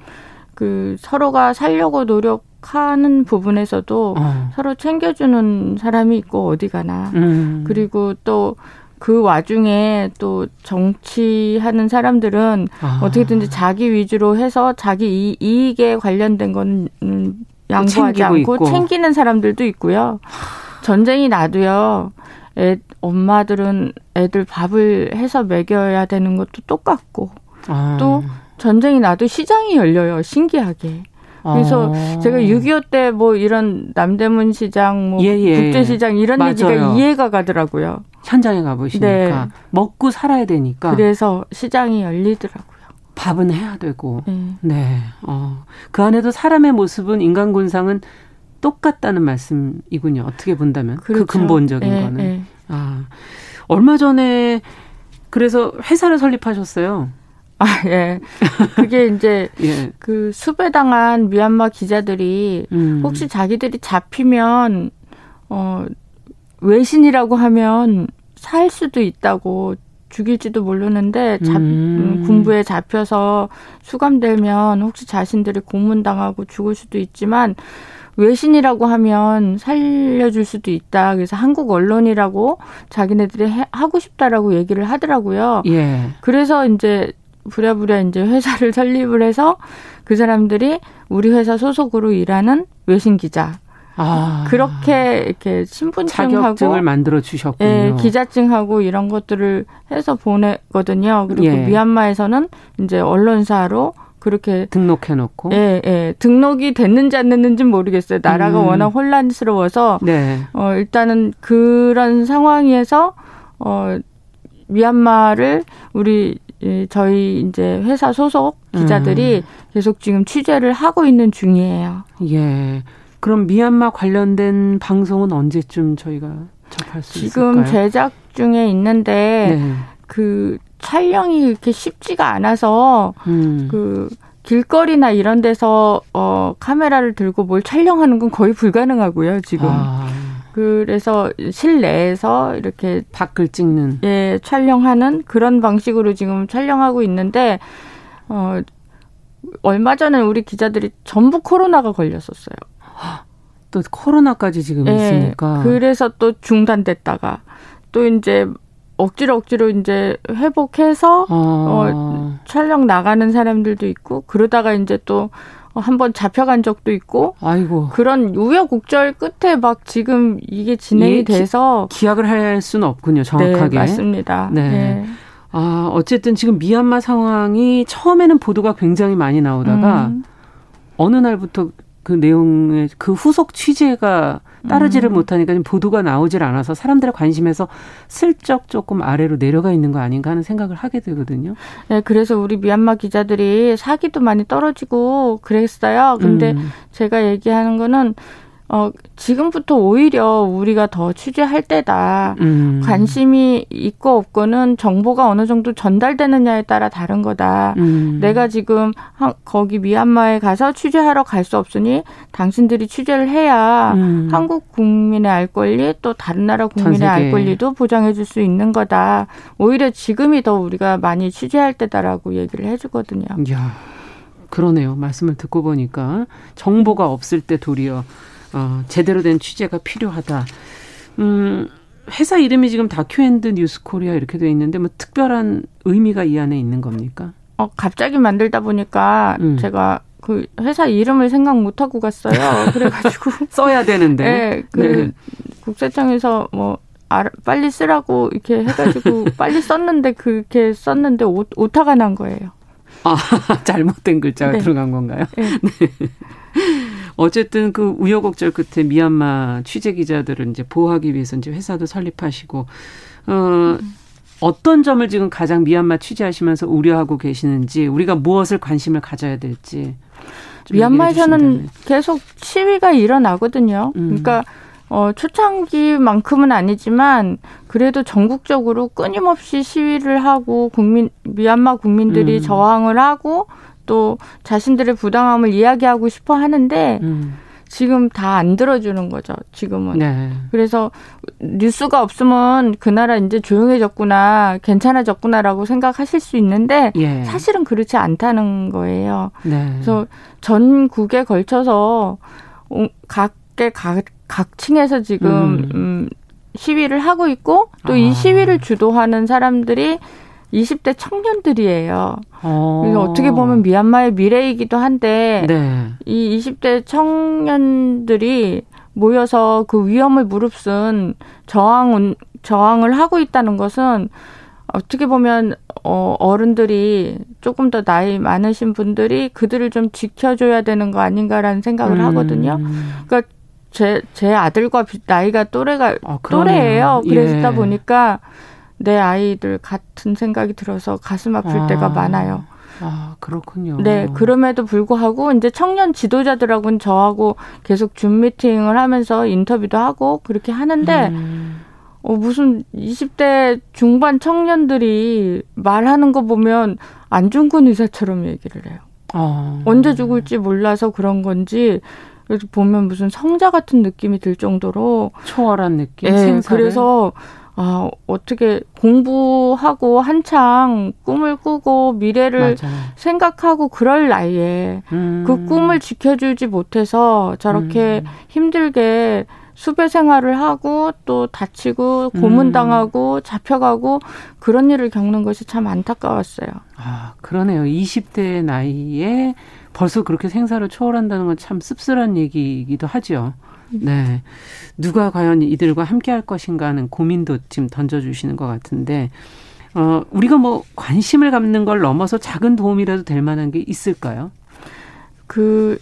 그 서로가 살려고 노력하는 부분에서도 어. 서로 챙겨주는 사람이 있고 어디 가나. 음. 그리고 또 그 와중에 또 정치하는 사람들은 아. 어떻게든지 자기 위주로 해서 자기 이, 이익에 관련된 건 음, 양보하지 않고 있고. 챙기는 사람들도 있고요. 전쟁이 나도요. 애, 엄마들은 애들 밥을 해서 먹여야 되는 것도 똑같고 아. 또 전쟁이 나도 시장이 열려요. 신기하게. 그래서 아. 제가 6.25 때 뭐 이런 남대문 시장, 뭐 예, 예. 국제시장 이런 맞아요. 얘기가 이해가 가더라고요. 현장에 가보시니까 네. 먹고 살아야 되니까. 그래서 시장이 열리더라고요. 밥은 해야 되고. 네. 네. 어. 그 안에도 사람의 모습은 인간 군상은 똑같다는 말씀이군요. 어떻게 본다면 그 그렇죠. 그 근본적인 네, 거는. 네. 아 얼마 전에 그래서 회사를 설립하셨어요. 아, 예. 그게 이제 예. 그 수배당한 미얀마 기자들이 음. 혹시 자기들이 잡히면 어 외신이라고 하면 살 수도 있다고 죽일지도 모르는데 잡, 음. 군부에 잡혀서 수감되면 혹시 자신들이 고문당하고 죽을 수도 있지만 외신이라고 하면 살려줄 수도 있다. 그래서 한국 언론이라고 자기네들이 해, 하고 싶다라고 얘기를 하더라고요. 예. 그래서 이제 부랴부랴 이제 회사를 설립을 해서 그 사람들이 우리 회사 소속으로 일하는 외신 기자. 아. 그렇게 이렇게 신분증하고 자격증을 만들어 주셨군요. 예, 기자증하고 이런 것들을 해서 보내거든요. 그리고 예. 미얀마에서는 이제 언론사로 그렇게 등록해 놓고 예, 예. 등록이 됐는지 안 됐는지는 모르겠어요. 나라가 음. 워낙 혼란스러워서 네. 어 일단은 그런 상황에서 어 미얀마를 우리 저희 이제 회사 소속 기자들이 음. 계속 지금 취재를 하고 있는 중이에요. 예. 그럼 미얀마 관련된 방송은 언제쯤 저희가 접할 수 지금 있을까요? 지금 제작 중에 있는데 네. 그 촬영이 이렇게 쉽지가 않아서 음. 그 길거리나 이런 데서 어 카메라를 들고 뭘 촬영하는 건 거의 불가능하고요, 지금. 아. 그래서 실내에서 이렇게 밖을 찍는 예 촬영하는 그런 방식으로 지금 촬영하고 있는데 어 얼마 전에 우리 기자들이 전부 코로나가 걸렸었어요. 또 코로나까지 지금 예, 있으니까 그래서 또 중단됐다가 또 이제 억지로 억지로 이제 회복해서 어. 어 촬영 나가는 사람들도 있고 그러다가 이제 또 어, 한번 잡혀간 적도 있고 아이고. 그런 우여곡절 끝에 막 지금 이게 진행이 예, 돼서 기, 약을 할 수는 없군요 정확하게 네, 맞습니다. 네. 네. 아 어쨌든 지금 미얀마 상황이 처음에는 보도가 굉장히 많이 나오다가 음. 어느 날부터 그 내용의 그 후속 취재가 따르지를 음. 못하니까 보도가 나오질 않아서 사람들의 관심에서 슬쩍 조금 아래로 내려가 있는 거 아닌가 하는 생각을 하게 되거든요. 네, 그래서 우리 미얀마 기자들이 사기도 많이 떨어지고 그랬어요. 근데 음. 제가 얘기하는 거는 어, 지금부터 오히려 우리가 더 취재할 때다. 음. 관심이 있고 없고는 정보가 어느 정도 전달되느냐에 따라 다른 거다. 음. 내가 지금 한, 거기 미얀마에 가서 취재하러 갈 수 없으니 당신들이 취재를 해야 음. 한국 국민의 알 권리 또 다른 나라 국민의 알 권리도 보장해 줄 수 있는 거다. 오히려 지금이 더 우리가 많이 취재할 때다라고 얘기를 해 주거든요. 야 그러네요. 말씀을 듣고 보니까 정보가 없을 때 도리어 어, 제대로 된 취재가 필요하다. 음, 회사 이름이 지금 다큐앤드 뉴스코리아 이렇게 돼 있는데 뭐 특별한 의미가 이 안에 있는 겁니까? 어, 갑자기 만들다 보니까 음. 제가 그 회사 이름을 생각 못 하고 갔어요. 그래가지고 써야 되는데. 네, 그 네. 국세청에서 뭐 아, 빨리 쓰라고 이렇게 해가지고 빨리 썼는데 그렇게 썼는데 오, 오타가 난 거예요. 아 잘못된 글자가 네. 들어간 건가요? 네. 네. 어쨌든 그 우여곡절 끝에 미얀마 취재 기자들을 이제 보호하기 위해서 이제 회사도 설립하시고 어 음. 어떤 점을 지금 가장 미얀마 취재하시면서 우려하고 계시는지 우리가 무엇을 관심을 가져야 될지 미얀마에서는 계속 시위가 일어나거든요. 음. 그러니까 어, 초창기만큼은 아니지만 그래도 전국적으로 끊임없이 시위를 하고 국민 미얀마 국민들이 음. 저항을 하고 또 자신들의 부당함을 이야기하고 싶어 하는데 음. 지금 다 안 들어주는 거죠. 지금은. 네. 그래서 뉴스가 없으면 그 나라 이제 조용해졌구나, 괜찮아졌구나라고 생각하실 수 있는데 예. 사실은 그렇지 않다는 거예요. 네. 그래서 전국에 걸쳐서 각계 각, 각 층에서 지금 음. 음 시위를 하고 있고 또이 아. 시위를 주도하는 사람들이 20대 청년들이에요. 어. 그래서 어떻게 보면 미얀마의 미래이기도 한데 네. 이 20대 청년들이 모여서 그 위험을 무릅쓴 저항 저항을 하고 있다는 것은 어떻게 보면 어 어른들이 조금 더 나이 많으신 분들이 그들을 좀 지켜줘야 되는 거 아닌가라는 생각을 음. 하거든요. 그러니까 제 제 아들과 나이가 또래가 아, 또래예요. 그러다 예. 보니까 내 아이들 같은 생각이 들어서 가슴 아플 아. 때가 많아요. 아, 그렇군요. 네, 그럼에도 불구하고 이제 청년 지도자들하고는 저하고 계속 줌 미팅을 하면서 인터뷰도 하고 그렇게 하는데 음. 어, 무슨 20대 중반 청년들이 말하는 거 보면 안중근 의사처럼 얘기를 해요. 아. 언제 죽을지 몰라서 그런 건지 그래서 보면 무슨 성자 같은 느낌이 들 정도로 초월한 느낌. 네, 생사를. 그래서 아, 어떻게 공부하고 한창 꿈을 꾸고 미래를 맞아. 생각하고 그럴 나이에 음. 그 꿈을 지켜주지 못해서 저렇게 음. 힘들게 수배 생활을 하고 또 다치고 고문당하고 음. 잡혀가고 그런 일을 겪는 것이 참 안타까웠어요. 아, 그러네요. 20대 나이에 벌써 그렇게 생사를 초월한다는 건 참 씁쓸한 얘기이기도 하죠. 네. 누가 과연 이들과 함께 할 것인가 하는 고민도 지금 던져주시는 것 같은데, 어, 우리가 뭐 관심을 갖는 걸 넘어서 작은 도움이라도 될 만한 게 있을까요? 그,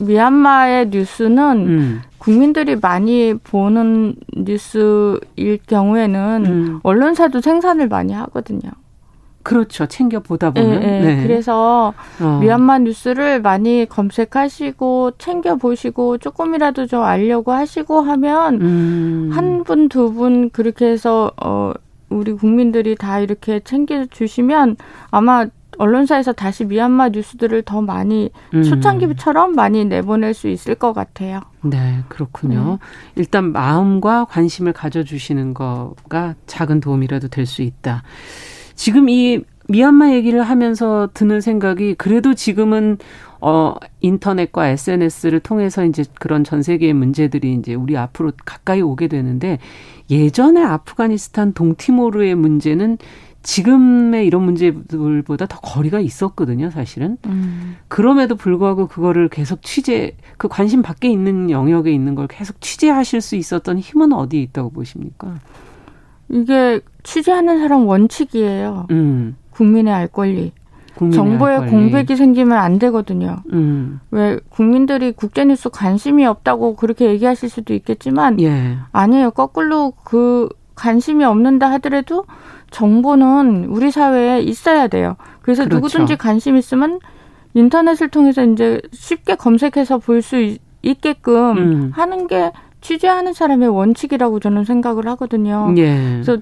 미얀마의 뉴스는 음. 국민들이 많이 보는 뉴스일 경우에는 음. 언론사도 생산을 많이 하거든요. 그렇죠. 챙겨 보다 보면. 네, 네. 네. 그래서 어. 미얀마 뉴스를 많이 검색하시고 챙겨 보시고 조금이라도 좀 알려고 하시고 하면 음. 한분 두 분 그렇게 해서 어 우리 국민들이 다 이렇게 챙겨 주시면 아마 언론사에서 다시 미얀마 뉴스들을 더 많이 음. 초창기처럼 많이 내보낼 수 있을 것 같아요. 네, 그렇군요. 네. 일단 마음과 관심을 가져주시는 거가 작은 도움이라도 될 수 있다. 지금 이 미얀마 얘기를 하면서 드는 생각이 그래도 지금은 어 인터넷과 SNS를 통해서 이제 그런 전 세계의 문제들이 이제 우리 앞으로 가까이 오게 되는데 예전에 아프가니스탄 동티모르의 문제는 지금의 이런 문제들보다 더 거리가 있었거든요, 사실은. 음. 그럼에도 불구하고 그거를 계속 취재, 그 관심 밖에 있는 영역에 있는 걸 계속 취재하실 수 있었던 힘은 어디에 있다고 보십니까? 이게 취재하는 사람 원칙이에요. 음. 국민의 알 권리. 정보에 권리. 공백이 생기면 안 되거든요. 음. 왜 국민들이 국제뉴스 관심이 없다고 그렇게 얘기하실 수도 있겠지만 예. 아니에요. 거꾸로 그 관심이 없는다 하더라도 정보는 우리 사회에 있어야 돼요. 그래서 그렇죠. 누구든지 관심 있으면 인터넷을 통해서 이제 쉽게 검색해서 볼 수 있게끔 음. 하는 게 취재하는 사람의 원칙이라고 저는 생각을 하거든요. 예. 그래서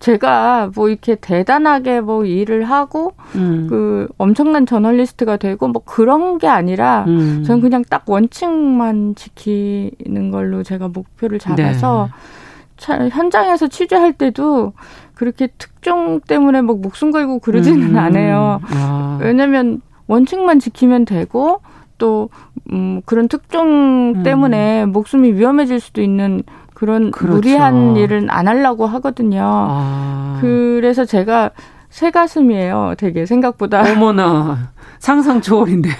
제가 뭐 이렇게 대단하게 뭐 일을 하고 음. 그 엄청난 저널리스트가 되고 뭐 그런 게 아니라 음. 저는 그냥 딱 원칙만 지키는 걸로 제가 목표를 잡아서 네. 현장에서 취재할 때도 그렇게 특종 때문에 막 목숨 걸고 그러지는 음. 않아요. 아. 왜냐면 원칙만 지키면 되고 또 음, 그런 특종 음. 때문에 음. 목숨이 위험해질 수도 있는 그런 그렇죠. 무리한 일은 안 하려고 하거든요. 아. 그래서 제가 새 가슴이에요. 되게 생각보다. 어머나. 상상 초월인데요.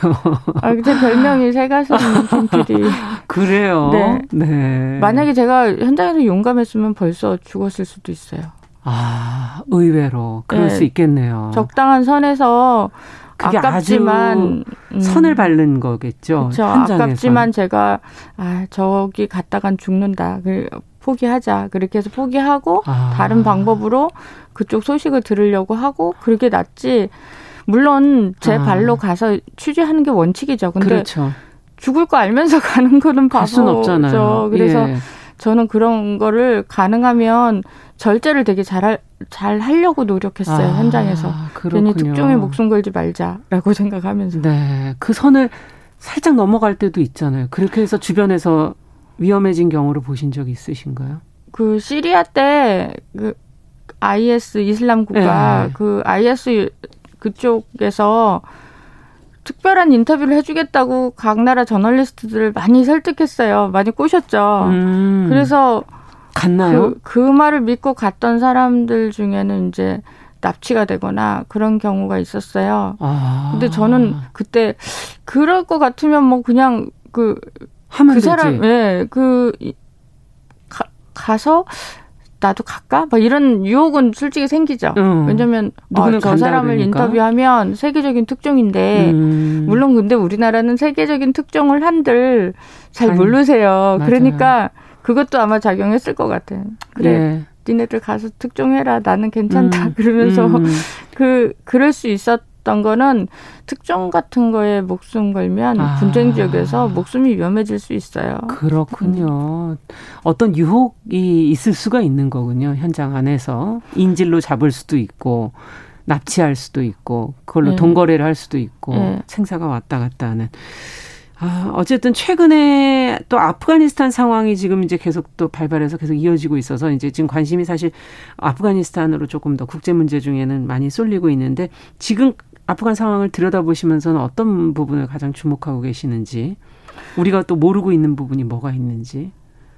아, 제 별명이 새 가슴 김PD. 그래요? 네. 네. 만약에 제가 현장에서 용감했으면 벌써 죽었을 수도 있어요. 아, 의외로. 그럴 네. 수 있겠네요. 적당한 선에서 그게 아깝지만 아주 선을 음. 밟는 거겠죠. 그렇죠. 아깝지만 제가 아 저기 갔다간 죽는다. 그 포기하자. 그렇게 해서 포기하고 아. 다른 방법으로 그쪽 소식을 들으려고 하고 그렇게 낫지. 물론 제 아. 발로 가서 취재하는 게 원칙이죠. 근데 그렇죠. 죽을 거 알면서 가는 거는 바보죠. 없잖아요. 그래서 예. 저는 그런 거를 가능하면 절제를 되게 잘할 잘 하려고 노력했어요 아, 현장에서. 그렇군요. 괜히 특종에 목숨 걸지 말자라고 생각하면서. 네, 그 선을 살짝 넘어갈 때도 있잖아요. 그렇게 해서 주변에서 위험해진 경우를 보신 적 있으신가요? 그 시리아 때그 IS 이슬람 국가 네. 그 IS 그쪽에서 특별한 인터뷰를 해주겠다고 각 나라 저널리스트들을 많이 설득했어요. 많이 꼬셨죠. 음. 그래서 갔나요? 그, 그 말을 믿고 갔던 사람들 중에는 이제 납치가 되거나 그런 경우가 있었어요. 아. 근데 저는 그때 그럴 것 같으면 뭐 그냥 그, 하면 그 되지. 사람, 예, 그, 가, 가서 나도 갈까? 막 이런 유혹은 솔직히 생기죠. 음. 왜냐면 아, 저 사람을 그러니까. 인터뷰하면 세계적인 특종인데 음. 물론 근데 우리나라는 세계적인 특종을 한들 잘 아유, 모르세요. 맞아요. 그러니까 그것도 아마 작용했을 것 같아요. 그래. 네. 니네들 가서 특종해라. 나는 괜찮다. 음. 그러면서 음. 그 그럴 수 있었 던 거는 특종 같은 거에 목숨 걸면 아. 분쟁 지역에서 목숨이 위험해질 수 있어요. 그렇군요. 음. 어떤 유혹이 있을 수가 있는 거군요. 현장 안에서 인질로 잡을 수도 있고 납치할 수도 있고 그걸로 네. 돈거래를 할 수도 있고 네. 생사가 왔다 갔다 하는. 아, 어쨌든 최근에 또 아프가니스탄 상황이 지금 이제 계속 또 발발해서 계속 이어지고 있어서 이제 지금 관심이 사실 아프가니스탄으로 조금 더 국제 문제 중에는 많이 쏠리고 있는데 지금 아프간 상황을 들여다보시면서는 어떤 부분을 가장 주목하고 계시는지 우리가 또 모르고 있는 부분이 뭐가 있는지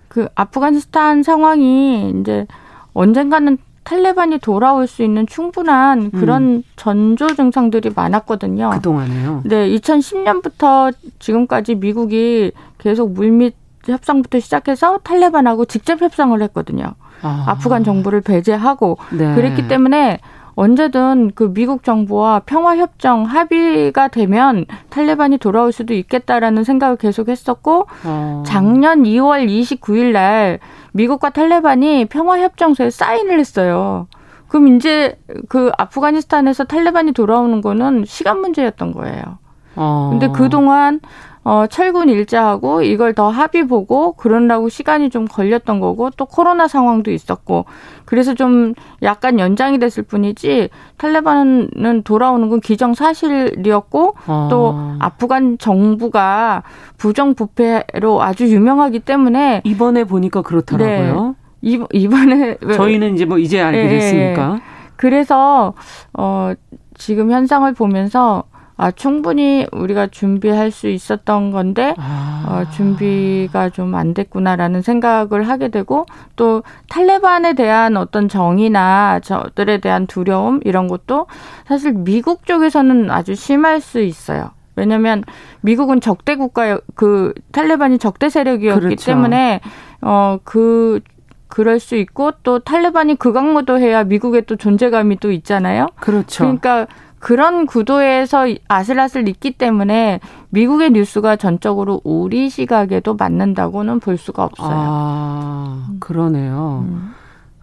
그 아프가니스탄 상황이 이제 언젠가는 탈레반이 돌아올 수 있는 충분한 그런 음. 전조 증상들이 많았거든요. 그동안에요? 네, 2010년부터 지금까지 미국이 계속 물밑 협상부터 시작해서 탈레반하고 직접 협상을 했거든요. 아. 아프간 정부를 배제하고 네. 그랬기 때문에 언제든 그 미국 정부와 평화협정 합의가 되면 탈레반이 돌아올 수도 있겠다라는 생각을 계속 했었고 어. 작년 2월 29일 날 미국과 탈레반이 평화협정서에 사인을 했어요. 그럼 이제 그 아프가니스탄에서 탈레반이 돌아오는 거는 시간 문제였던 거예요. 어. 근데 그동안 어, 철군 일자하고 이걸 더 합의 보고 그러려고 시간이 좀 걸렸던 거고 또 코로나 상황도 있었고 그래서 좀 약간 연장이 됐을 뿐이지 탈레반은 돌아오는 건 기정사실이었고 아. 또 아프간 정부가 부정부패로 아주 유명하기 때문에 이번에 보니까 그렇더라고요. 네. 이 번에 저희는 이제 뭐 이제 알게 네. 됐으니까. 그래서 어 지금 현상을 보면서 아, 충분히 우리가 준비할 수 있었던 건데, 아. 어, 준비가 좀 안 됐구나라는 생각을 하게 되고, 또 탈레반에 대한 어떤 정의나 저들에 대한 두려움, 이런 것도 사실 미국 쪽에서는 아주 심할 수 있어요. 왜냐면 미국은 적대 국가, 그 탈레반이 적대 세력이었기 그렇죠. 때문에, 어, 그, 그럴 수 있고 또 탈레반이 극악무도해야 미국의 또 존재감이 또 있잖아요. 그렇죠. 그러니까 그런 구도에서 아슬아슬 있기 때문에 미국의 뉴스가 전적으로 우리 시각에도 맞는다고는 볼 수가 없어요. 아, 그러네요. 음.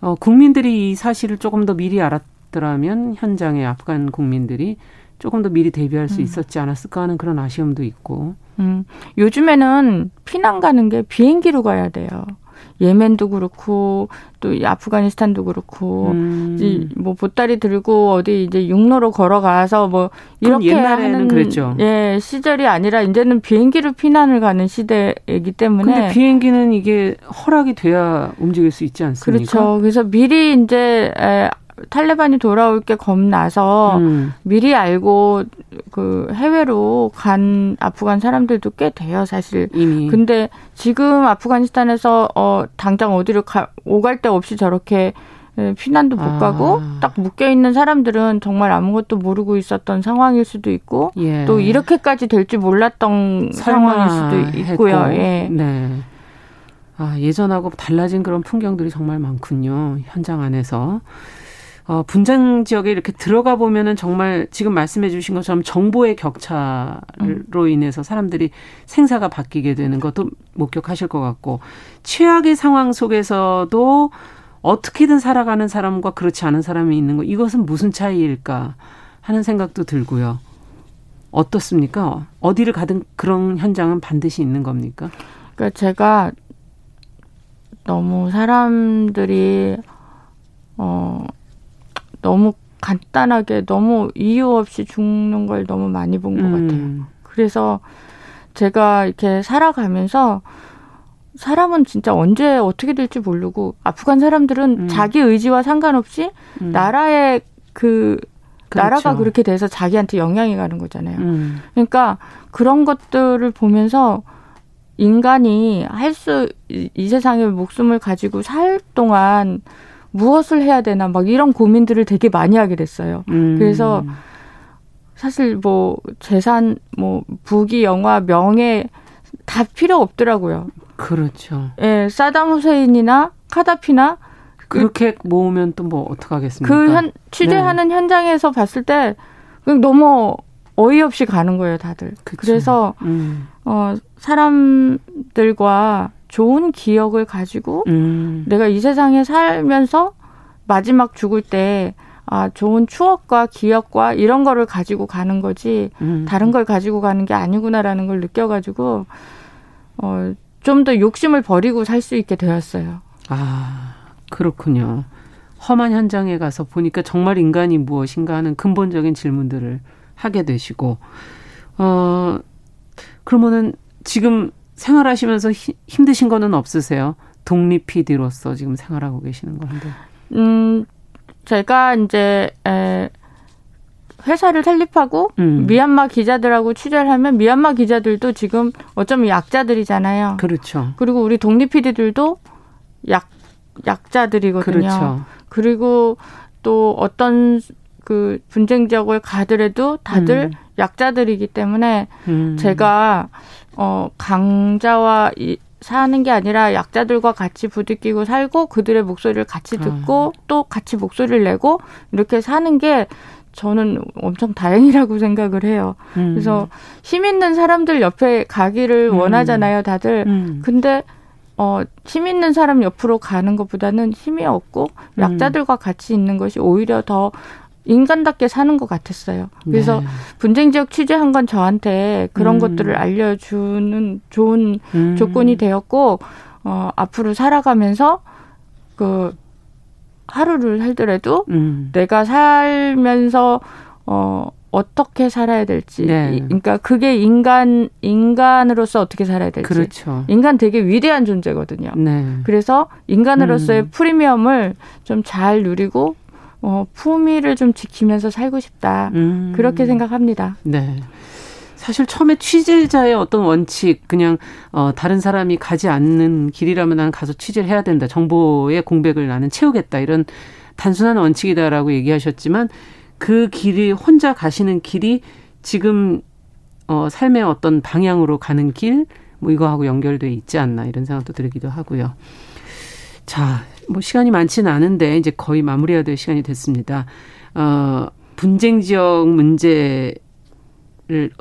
어, 국민들이 이 사실을 조금 더 미리 알았더라면 현장의 아프간 국민들이 조금 더 미리 대비할 수 음. 있었지 않았을까 하는 그런 아쉬움도 있고. 음, 요즘에는 피난 가는 게 비행기로 가야 돼요. 예멘도 그렇고 또 아프가니스탄도 그렇고 음. 이제 뭐 보따리 들고 어디 이제 육로로 걸어가서 뭐 이렇게 하는 그랬죠. 예 시절이 아니라 이제는 비행기로 피난을 가는 시대이기 때문에 근데 비행기는 이게 허락이 돼야 움직일 수 있지 않습니까? 그렇죠. 그래서 미리 이제 탈레반이 돌아올 게 겁나서 음. 미리 알고 그 해외로 간 아프간 사람들도 꽤 돼요, 사실. 이미. 근데 지금 아프가니스탄에서 어 당장 어디를 가 오갈 데 없이 저렇게 피난도 못 아. 가고 딱 묶여 있는 사람들은 정말 아무것도 모르고 있었던 상황일 수도 있고 예. 또 이렇게까지 될지 몰랐던 상황일 수도 있고요. 예. 네. 아, 예전하고 달라진 그런 풍경들이 정말 많군요. 현장 안에서. 어, 분쟁 지역에 이렇게 들어가 보면은 정말 지금 말씀해 주신 것처럼 정보의 격차로 음. 인해서 사람들이 생사가 바뀌게 되는 것도 목격하실 것 같고 최악의 상황 속에서도 어떻게든 살아가는 사람과 그렇지 않은 사람이 있는 거 이것은 무슨 차이일까 하는 생각도 들고요. 어떻습니까? 어디를 가든 그런 현장은 반드시 있는 겁니까? 그러니까 제가 너무 사람들이 어 너무 간단하게 너무 이유 없이 죽는 걸 너무 많이 본것 음. 같아요. 그래서 제가 이렇게 살아가면서 사람은 진짜 언제 어떻게 될지 모르고 아프간 사람들은 음. 자기 의지와 상관없이 음. 나라의 그 그렇죠. 나라가 그렇게 돼서 자기한테 영향이 가는 거잖아요. 음. 그러니까 그런 것들을 보면서 인간이 할 수 이 세상에 목숨을 가지고 살 동안 무엇을 해야 되나 막 이런 고민들을 되게 많이 하게 됐어요. 음. 그래서 사실 뭐 재산, 뭐 부귀, 영화, 명예 다 필요 없더라고요. 그렇죠. 예, 사담 후세인이나 카다피나 그렇게 모으면 또 뭐 어떡하겠습니까? 그 현, 취재하는 네. 현장에서 봤을 때 너무 어이없이 가는 거예요, 다들. 그쵸. 그래서 음. 어 사람들과 좋은 기억을 가지고 음. 내가 이 세상에 살면서 마지막 죽을 때 아, 좋은 추억과 기억과 이런 거를 가지고 가는 거지 음. 다른 걸 가지고 가는 게 아니구나라는 걸 느껴 가지고 어, 좀 더 욕심을 버리고 살 수 있게 되었어요. 아 그렇군요. 험한 현장에 가서 보니까 정말 인간이 무엇인가 하는 근본적인 질문들을 하게 되시고 어 그러면은 지금 생활하시면서 히, 힘드신 거는 없으세요? 독립 PD로서 지금 생활하고 계시는 건데. 음, 제가 이제 에, 회사를 설립하고 음. 미얀마 기자들하고 취재를 하면 미얀마 기자들도 지금 어쩌면 약자들이잖아요. 그렇죠. 그리고 우리 독립 PD들도 약 약자들이거든요. 그렇죠. 그리고 또 어떤 그 분쟁 지역을 가더라도 다들 음. 약자들이기 때문에 음. 제가 어 강자와 이, 사는 게 아니라 약자들과 같이 부딪히고 살고 그들의 목소리를 같이 듣고 아. 또 같이 목소리를 내고 이렇게 사는 게 저는 엄청 다행이라고 생각을 해요. 음. 그래서 힘 있는 사람들 옆에 가기를 음. 원하잖아요, 다들. 음. 근데 어, 힘 있는 사람 옆으로 가는 것보다는 힘이 없고 음. 약자들과 같이 있는 것이 오히려 더 인간답게 사는 것 같았어요. 그래서 네. 분쟁 지역 취재한 건 저한테 그런 음. 것들을 알려주는 좋은 음. 조건이 되었고 어, 앞으로 살아가면서 그 하루를 살더라도 음. 내가 살면서 어 어떻게 살아야 될지. 네. 그러니까 그게 인간 인간으로서 어떻게 살아야 될지. 그렇죠. 인간 되게 위대한 존재거든요. 네. 그래서 인간으로서의 음. 프리미엄을 좀 잘 누리고 어, 품위를 좀 지키면서 살고 싶다. 음. 그렇게 생각합니다. 네. 사실 처음에 취재자의 어떤 원칙, 그냥 어 다른 사람이 가지 않는 길이라면 나는 가서 취재를 해야 된다. 정보의 공백을 나는 채우겠다. 이런 단순한 원칙이다라고 얘기하셨지만 그 길이 혼자 가시는 길이 지금 어 삶의 어떤 방향으로 가는 길, 뭐 이거하고 연결돼 있지 않나 이런 생각도 들기도 하고요. 자, 뭐 시간이 많지는 않은데 이제 거의 마무리해야 될 시간이 됐습니다. 어, 분쟁 지역 문제를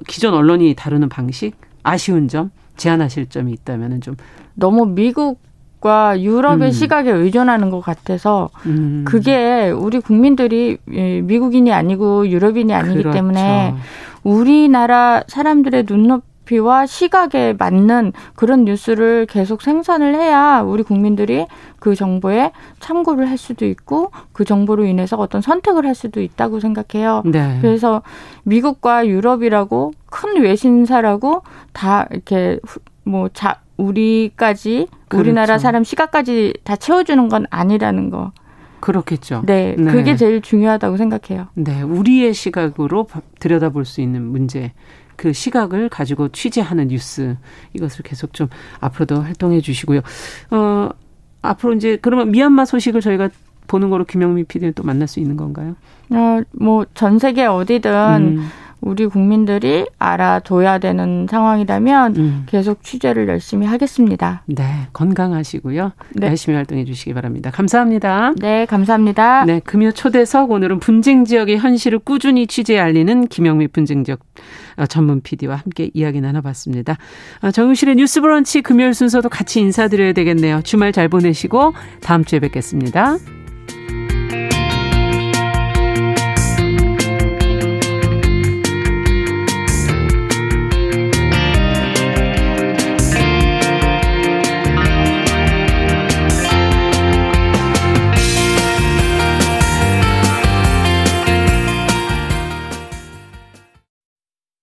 기존 언론이 다루는 방식 아쉬운 점, 제안하실 점이 있다면은 좀 너무 미국 미국과 유럽의 음. 시각에 의존하는 것 같아서 음. 그게 우리 국민들이 예, 미국인이 아니고 유럽인이 아니기 그렇죠. 때문에 우리나라 사람들의 눈높 이 피와 시각에 맞는 그런 뉴스를 계속 생산을 해야 우리 국민들이 그 정보에 참고를 할 수도 있고 그 정보로 인해서 어떤 선택을 할 수도 있다고 생각해요. 네. 그래서 미국과 유럽이라고 큰 외신사라고 다 이렇게 뭐 자, 우리까지 그렇죠. 우리나라 사람 시각까지 다 채워주는 건 아니라는 거. 그렇겠죠. 네, 네, 그게 제일 중요하다고 생각해요. 네, 우리의 시각으로 들여다볼 수 있는 문제. 그 시각을 가지고 취재하는 뉴스 이것을 계속 좀 앞으로도 활동해 주시고요. 어, 앞으로 이제 그러면 미얀마 소식을 저희가 보는 거로 김영미 PD는 또 만날 수 있는 건가요? 어, 뭐 전 세계 어디든 음. 우리 국민들이 알아둬야 되는 상황이라면 음. 계속 취재를 열심히 하겠습니다. 네, 건강하시고요. 네. 열심히 활동해 주시기 바랍니다. 감사합니다. 네, 감사합니다. 네, 금요 초대석 오늘은 분쟁 지역의 현실을 꾸준히 취재 알리는 김영미 분쟁 지역 어, 전문 PD와 함께 이야기 나눠봤습니다. 어, 정용실의 뉴스 브런치 금요일 순서도 같이 인사드려야 되겠네요. 주말 잘 보내시고 다음 주에 뵙겠습니다.